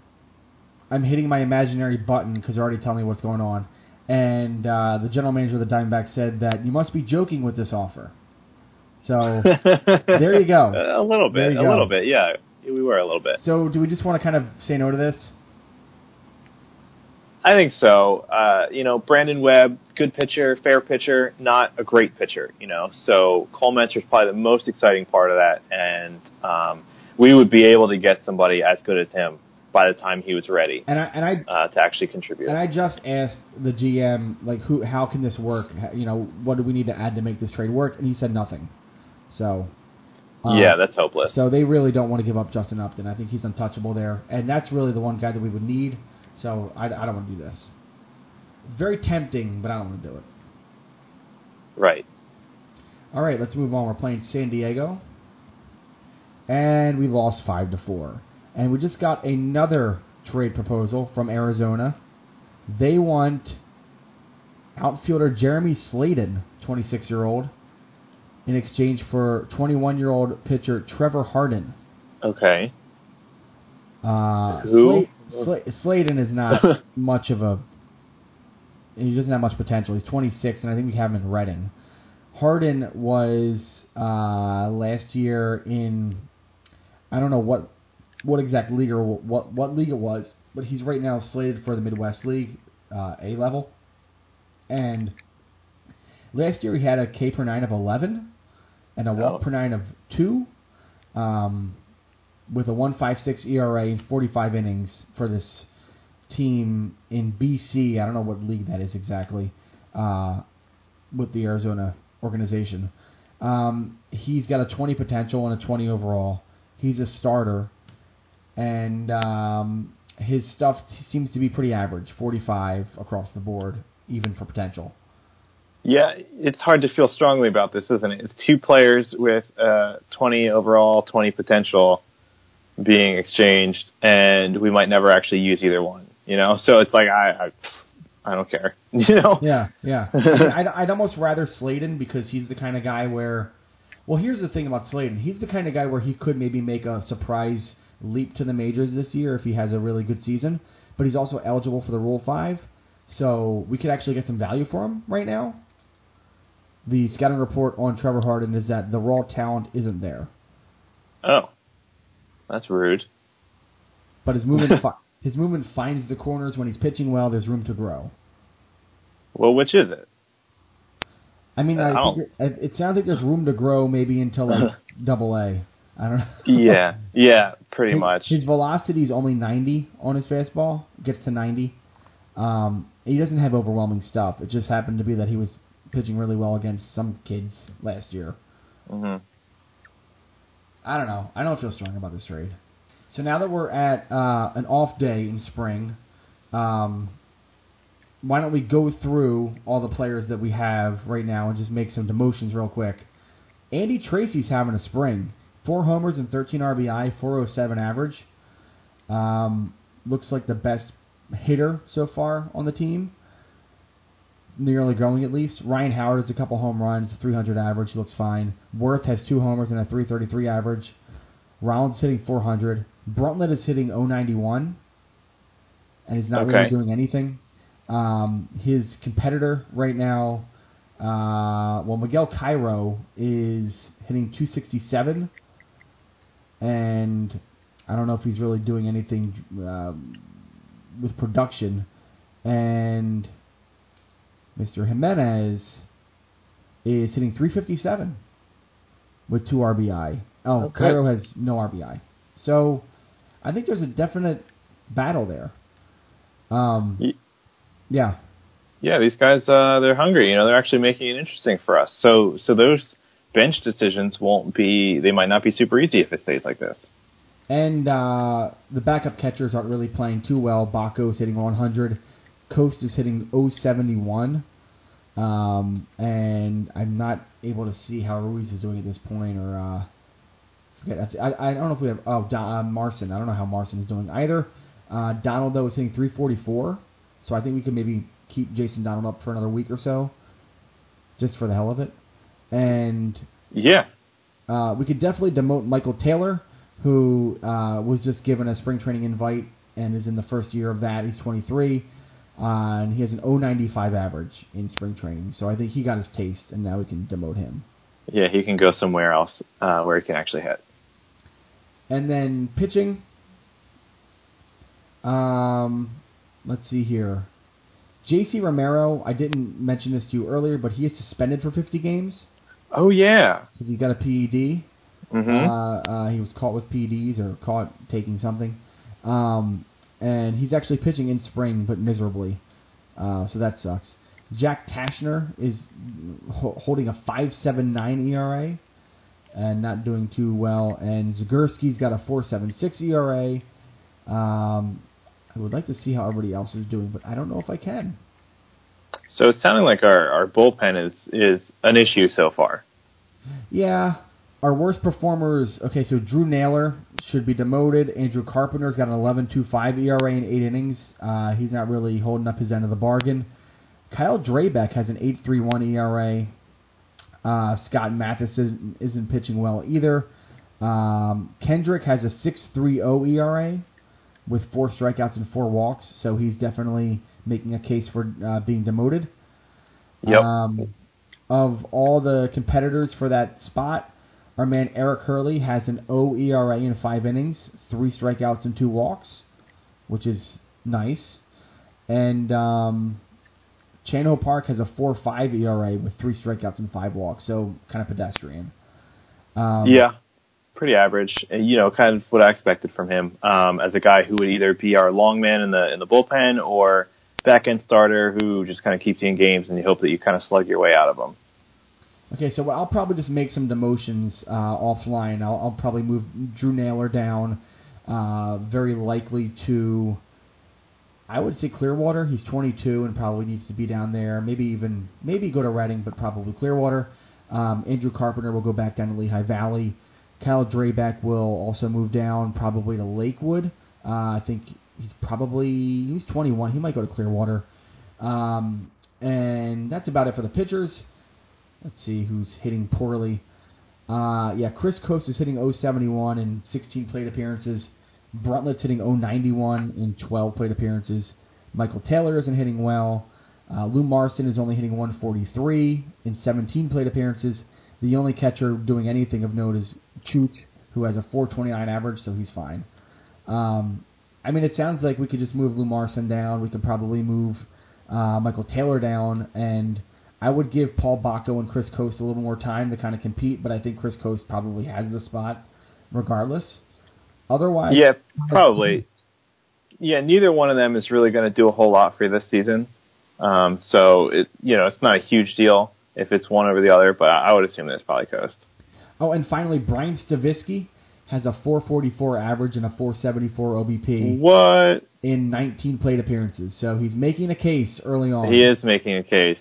I'm hitting my imaginary button because they're already telling me what's going on. And uh, the general manager of the Diamondbacks said that you must be joking with this offer. So, there you go. A little bit, a go. little bit. Yeah, we were a little bit. so do we just want to kind of say no to this? I think so. Uh, you know, Brandon Webb, good pitcher, fair pitcher, not a great pitcher. You know, so Collmenter's probably the most exciting part of that, and um, we would be able to get somebody as good as him by the time he was ready And I and I uh, to actually contribute. and I just asked the GM like who how can this work? You know, what do we need to add to make this trade work? And he said nothing. So. uh, yeah, that's hopeless. So they really don't want to give up Justin Upton. I think he's untouchable there, and that's really the one guy that we would need. So I, I don't want to do this. Very tempting, but I don't want to do it. right. All right, let's move on. We're playing San Diego, and we lost five to four. And we just got another trade proposal from Arizona. They want outfielder Jeremy Slayden, 26 year old, in exchange for 21 year old pitcher Trevor Harden. Okay. Uh, Who? Sla- Slayden is not much of a. He doesn't have much potential. He's 26, and I think we have him in Reading. Harden was uh, last year in. I don't know what what exact league or what what league it was, but he's right now slated for the Midwest League uh, A level. And last year he had a K per nine of 11 and a walk Oh. per nine of two. Um, with a 1.56 ERA in 45 innings for this team in BC. I don't know what league that is exactly. Uh, with the Arizona organization, um, he's got a 20 potential and a 20 overall. He's a starter, and um, his stuff seems to be pretty average, 45 across the board, even for potential. Yeah, it's hard to feel strongly about this, isn't it? It's two players with uh, 20 overall, 20 potential being exchanged, and we might never actually use either one. You know, so it's like I, I I don't care. You know? Yeah, yeah. I'd, I'd almost rather Slayden because he's the kind of guy where. Well, here's the thing about Slayden. He's the kind of guy where he could maybe make a surprise leap to the majors this year if he has a really good season. But he's also eligible for the Rule 5. So we could actually get some value for him right now. The scouting report on Trevor Harden is that the raw talent isn't there. Oh, that's rude. But his movement, fi- his movement finds the corners when he's pitching well. There's room to grow. Well, which is it? I mean, I Ow. think it, it sounds like there's room to grow maybe until like double A. I don't know. Yeah, yeah, pretty His- much. His velocity is only 90 on his fastball. Gets to 90. Um, he doesn't have overwhelming stuff. It just happened to be that he was pitching really well against some kids last year. hmm I don't know. I don't feel strong about this trade. So now that we're at uh, an off day in spring, um, why don't we go through all the players that we have right now and just make some demotions real quick? Andy Tracy's having a spring. Four homers and 13 RBI, 407 average. Um, looks like the best hitter so far on the team. Nearly growing at least. Ryan Howard has a couple home runs, 300 average, He looks fine. Werth has two homers and a 333 average. Rollins is hitting 400. Bruntlett is hitting 091, and he's not really doing anything. Um, his competitor right now, uh, well, Miguel Cairo is hitting 267, and I don't know if he's really doing anything um, with production. And Mr. Jimenez is hitting 357 with two RBI. Oh, Okay. Cairo has no RBI. So I think there's a definite battle there. Um, Ye- yeah. Yeah, these guys, uh, they're hungry. You know, they're actually making it interesting for us. So, so those bench decisions won't be. They might not be super easy if it stays like this. And uh, the backup catchers aren't really playing too well. Bako is hitting 100. Coste is hitting 071. Um, and I'm not able to see how Ruiz is doing at this point, or uh, forget. I, I don't know if we have. Oh, Don, uh, Marson. I don't know how Marson is doing either. Uh, Donald though is hitting 344, so I think we could maybe keep Jason Donald up for another week or so, just for the hell of it. And Yeah, uh, we could definitely demote Michael Taylor, who uh, was just given a spring training invite and is in the first year of that. He's 23, uh, and he has an 095 average in spring training. So I think he got his taste, and now we can demote him. yeah, he can go somewhere else uh, where he can actually hit. And then pitching. Um, let's see here. J.C. Romero, I didn't mention this to you earlier, but he is suspended for 50 games Oh yeah. because he got a PED. hmm Uh, uh, he was caught with PEDs or caught taking something, um, and he's actually pitching in spring, but miserably. Uh, so that sucks. Jack Taschner is ho- holding a 5.79 ERA and not doing too well. And Zagurski's got a 4.76 ERA. Um, I would like to see how everybody else is doing, but I don't know if I can. So it's sounding like our, our bullpen is is an issue so far. Yeah. Our worst performers, okay, so Drew Naylor should be demoted. Andrew Carpenter's got an 11.25 ERA in eight innings. Uh, he's not really holding up his end of the bargain. Kyle Drabek has an 8.31 ERA. Uh, Scott Mathis isn't, isn't pitching well either. Um, Kendrick has a 6.30 ERA with four strikeouts and four walks, so he's definitely making a case for uh, being demoted. Yep. Um, of all the competitors for that spot, our man Eric Hurley has an O ERA in five innings, three strikeouts and two walks, which is nice. And um, Chan Ho Park has a 4-5 ERA with three strikeouts and five walks, so kind of pedestrian. Um, yeah, pretty average. You know, kind of what I expected from him um, as a guy who would either be our long man in the in the bullpen or back end starter who just kind of keeps you in games and you hope that you kind of slug your way out of them. Okay, so I'll probably just make some demotions uh, offline. I'll, I'll probably move Drew Naylor down, uh, very likely to, I would say Clearwater. He's 22 and probably needs to be down there. Maybe even maybe go to Reading, but probably Clearwater. Um, Andrew Carpenter will go back down to Lehigh Valley. Kyle Drabek will also move down, probably to Lakewood. Uh, I think he's probably he's 21. He might go to Clearwater. Um, and that's about it for the pitchers. Let's see who's hitting poorly. Uh, yeah, Chris Coste is hitting 071 in 16 plate appearances. Bruntlett's hitting 091 in 12 plate appearances. Michael Taylor isn't hitting well. Uh, Lou Marson is only hitting 143 in 17 plate appearances. The only catcher doing anything of note is Chooch, who has a 429 average, so he's fine. Um, I mean, it sounds like we could just move Lou Marson down. We could probably move uh, Michael Taylor down, and I would give Paul Bako and Chris Coste a little more time to kind of compete, but I think Chris Coste probably has the spot regardless. Otherwise, Yeah, probably. Yeah, neither one of them is really going to do a whole lot for you this season. Um, so it, you know, it's not a huge deal if it's one over the other, but I would assume that it's probably Coste. Oh, and finally, Brian Stavisky has a 444 average and a 474 OBP What? in 19 plate appearances. So he's making a case early on. He is making a case.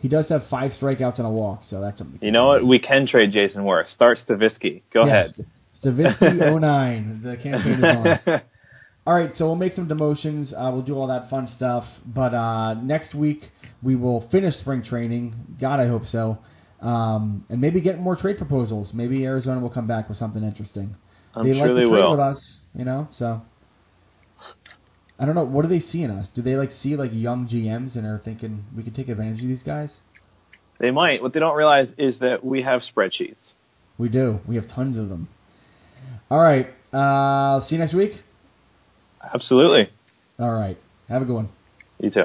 He does have five strikeouts and a walk, so that's something. You know what? We can trade Jayson Werth. Start Stavisky. Go Yes. ahead. Stavisky 09. The campaign is on. All right, so we'll make some demotions. Uh, we'll do all that fun stuff. But uh, next week we will finish spring training. God, I hope so. Um, and maybe get more trade proposals. Maybe Arizona will come back with something interesting. I'm they sure like they trade will. with us, you know. So I don't know. What do they see in us? Do they like see like young GMs and are thinking we could take advantage of these guys? They might. What they don't realize is that we have spreadsheets. We do. We have tons of them. All right. Uh, see you next week. Absolutely. All right. Have a good one. You too.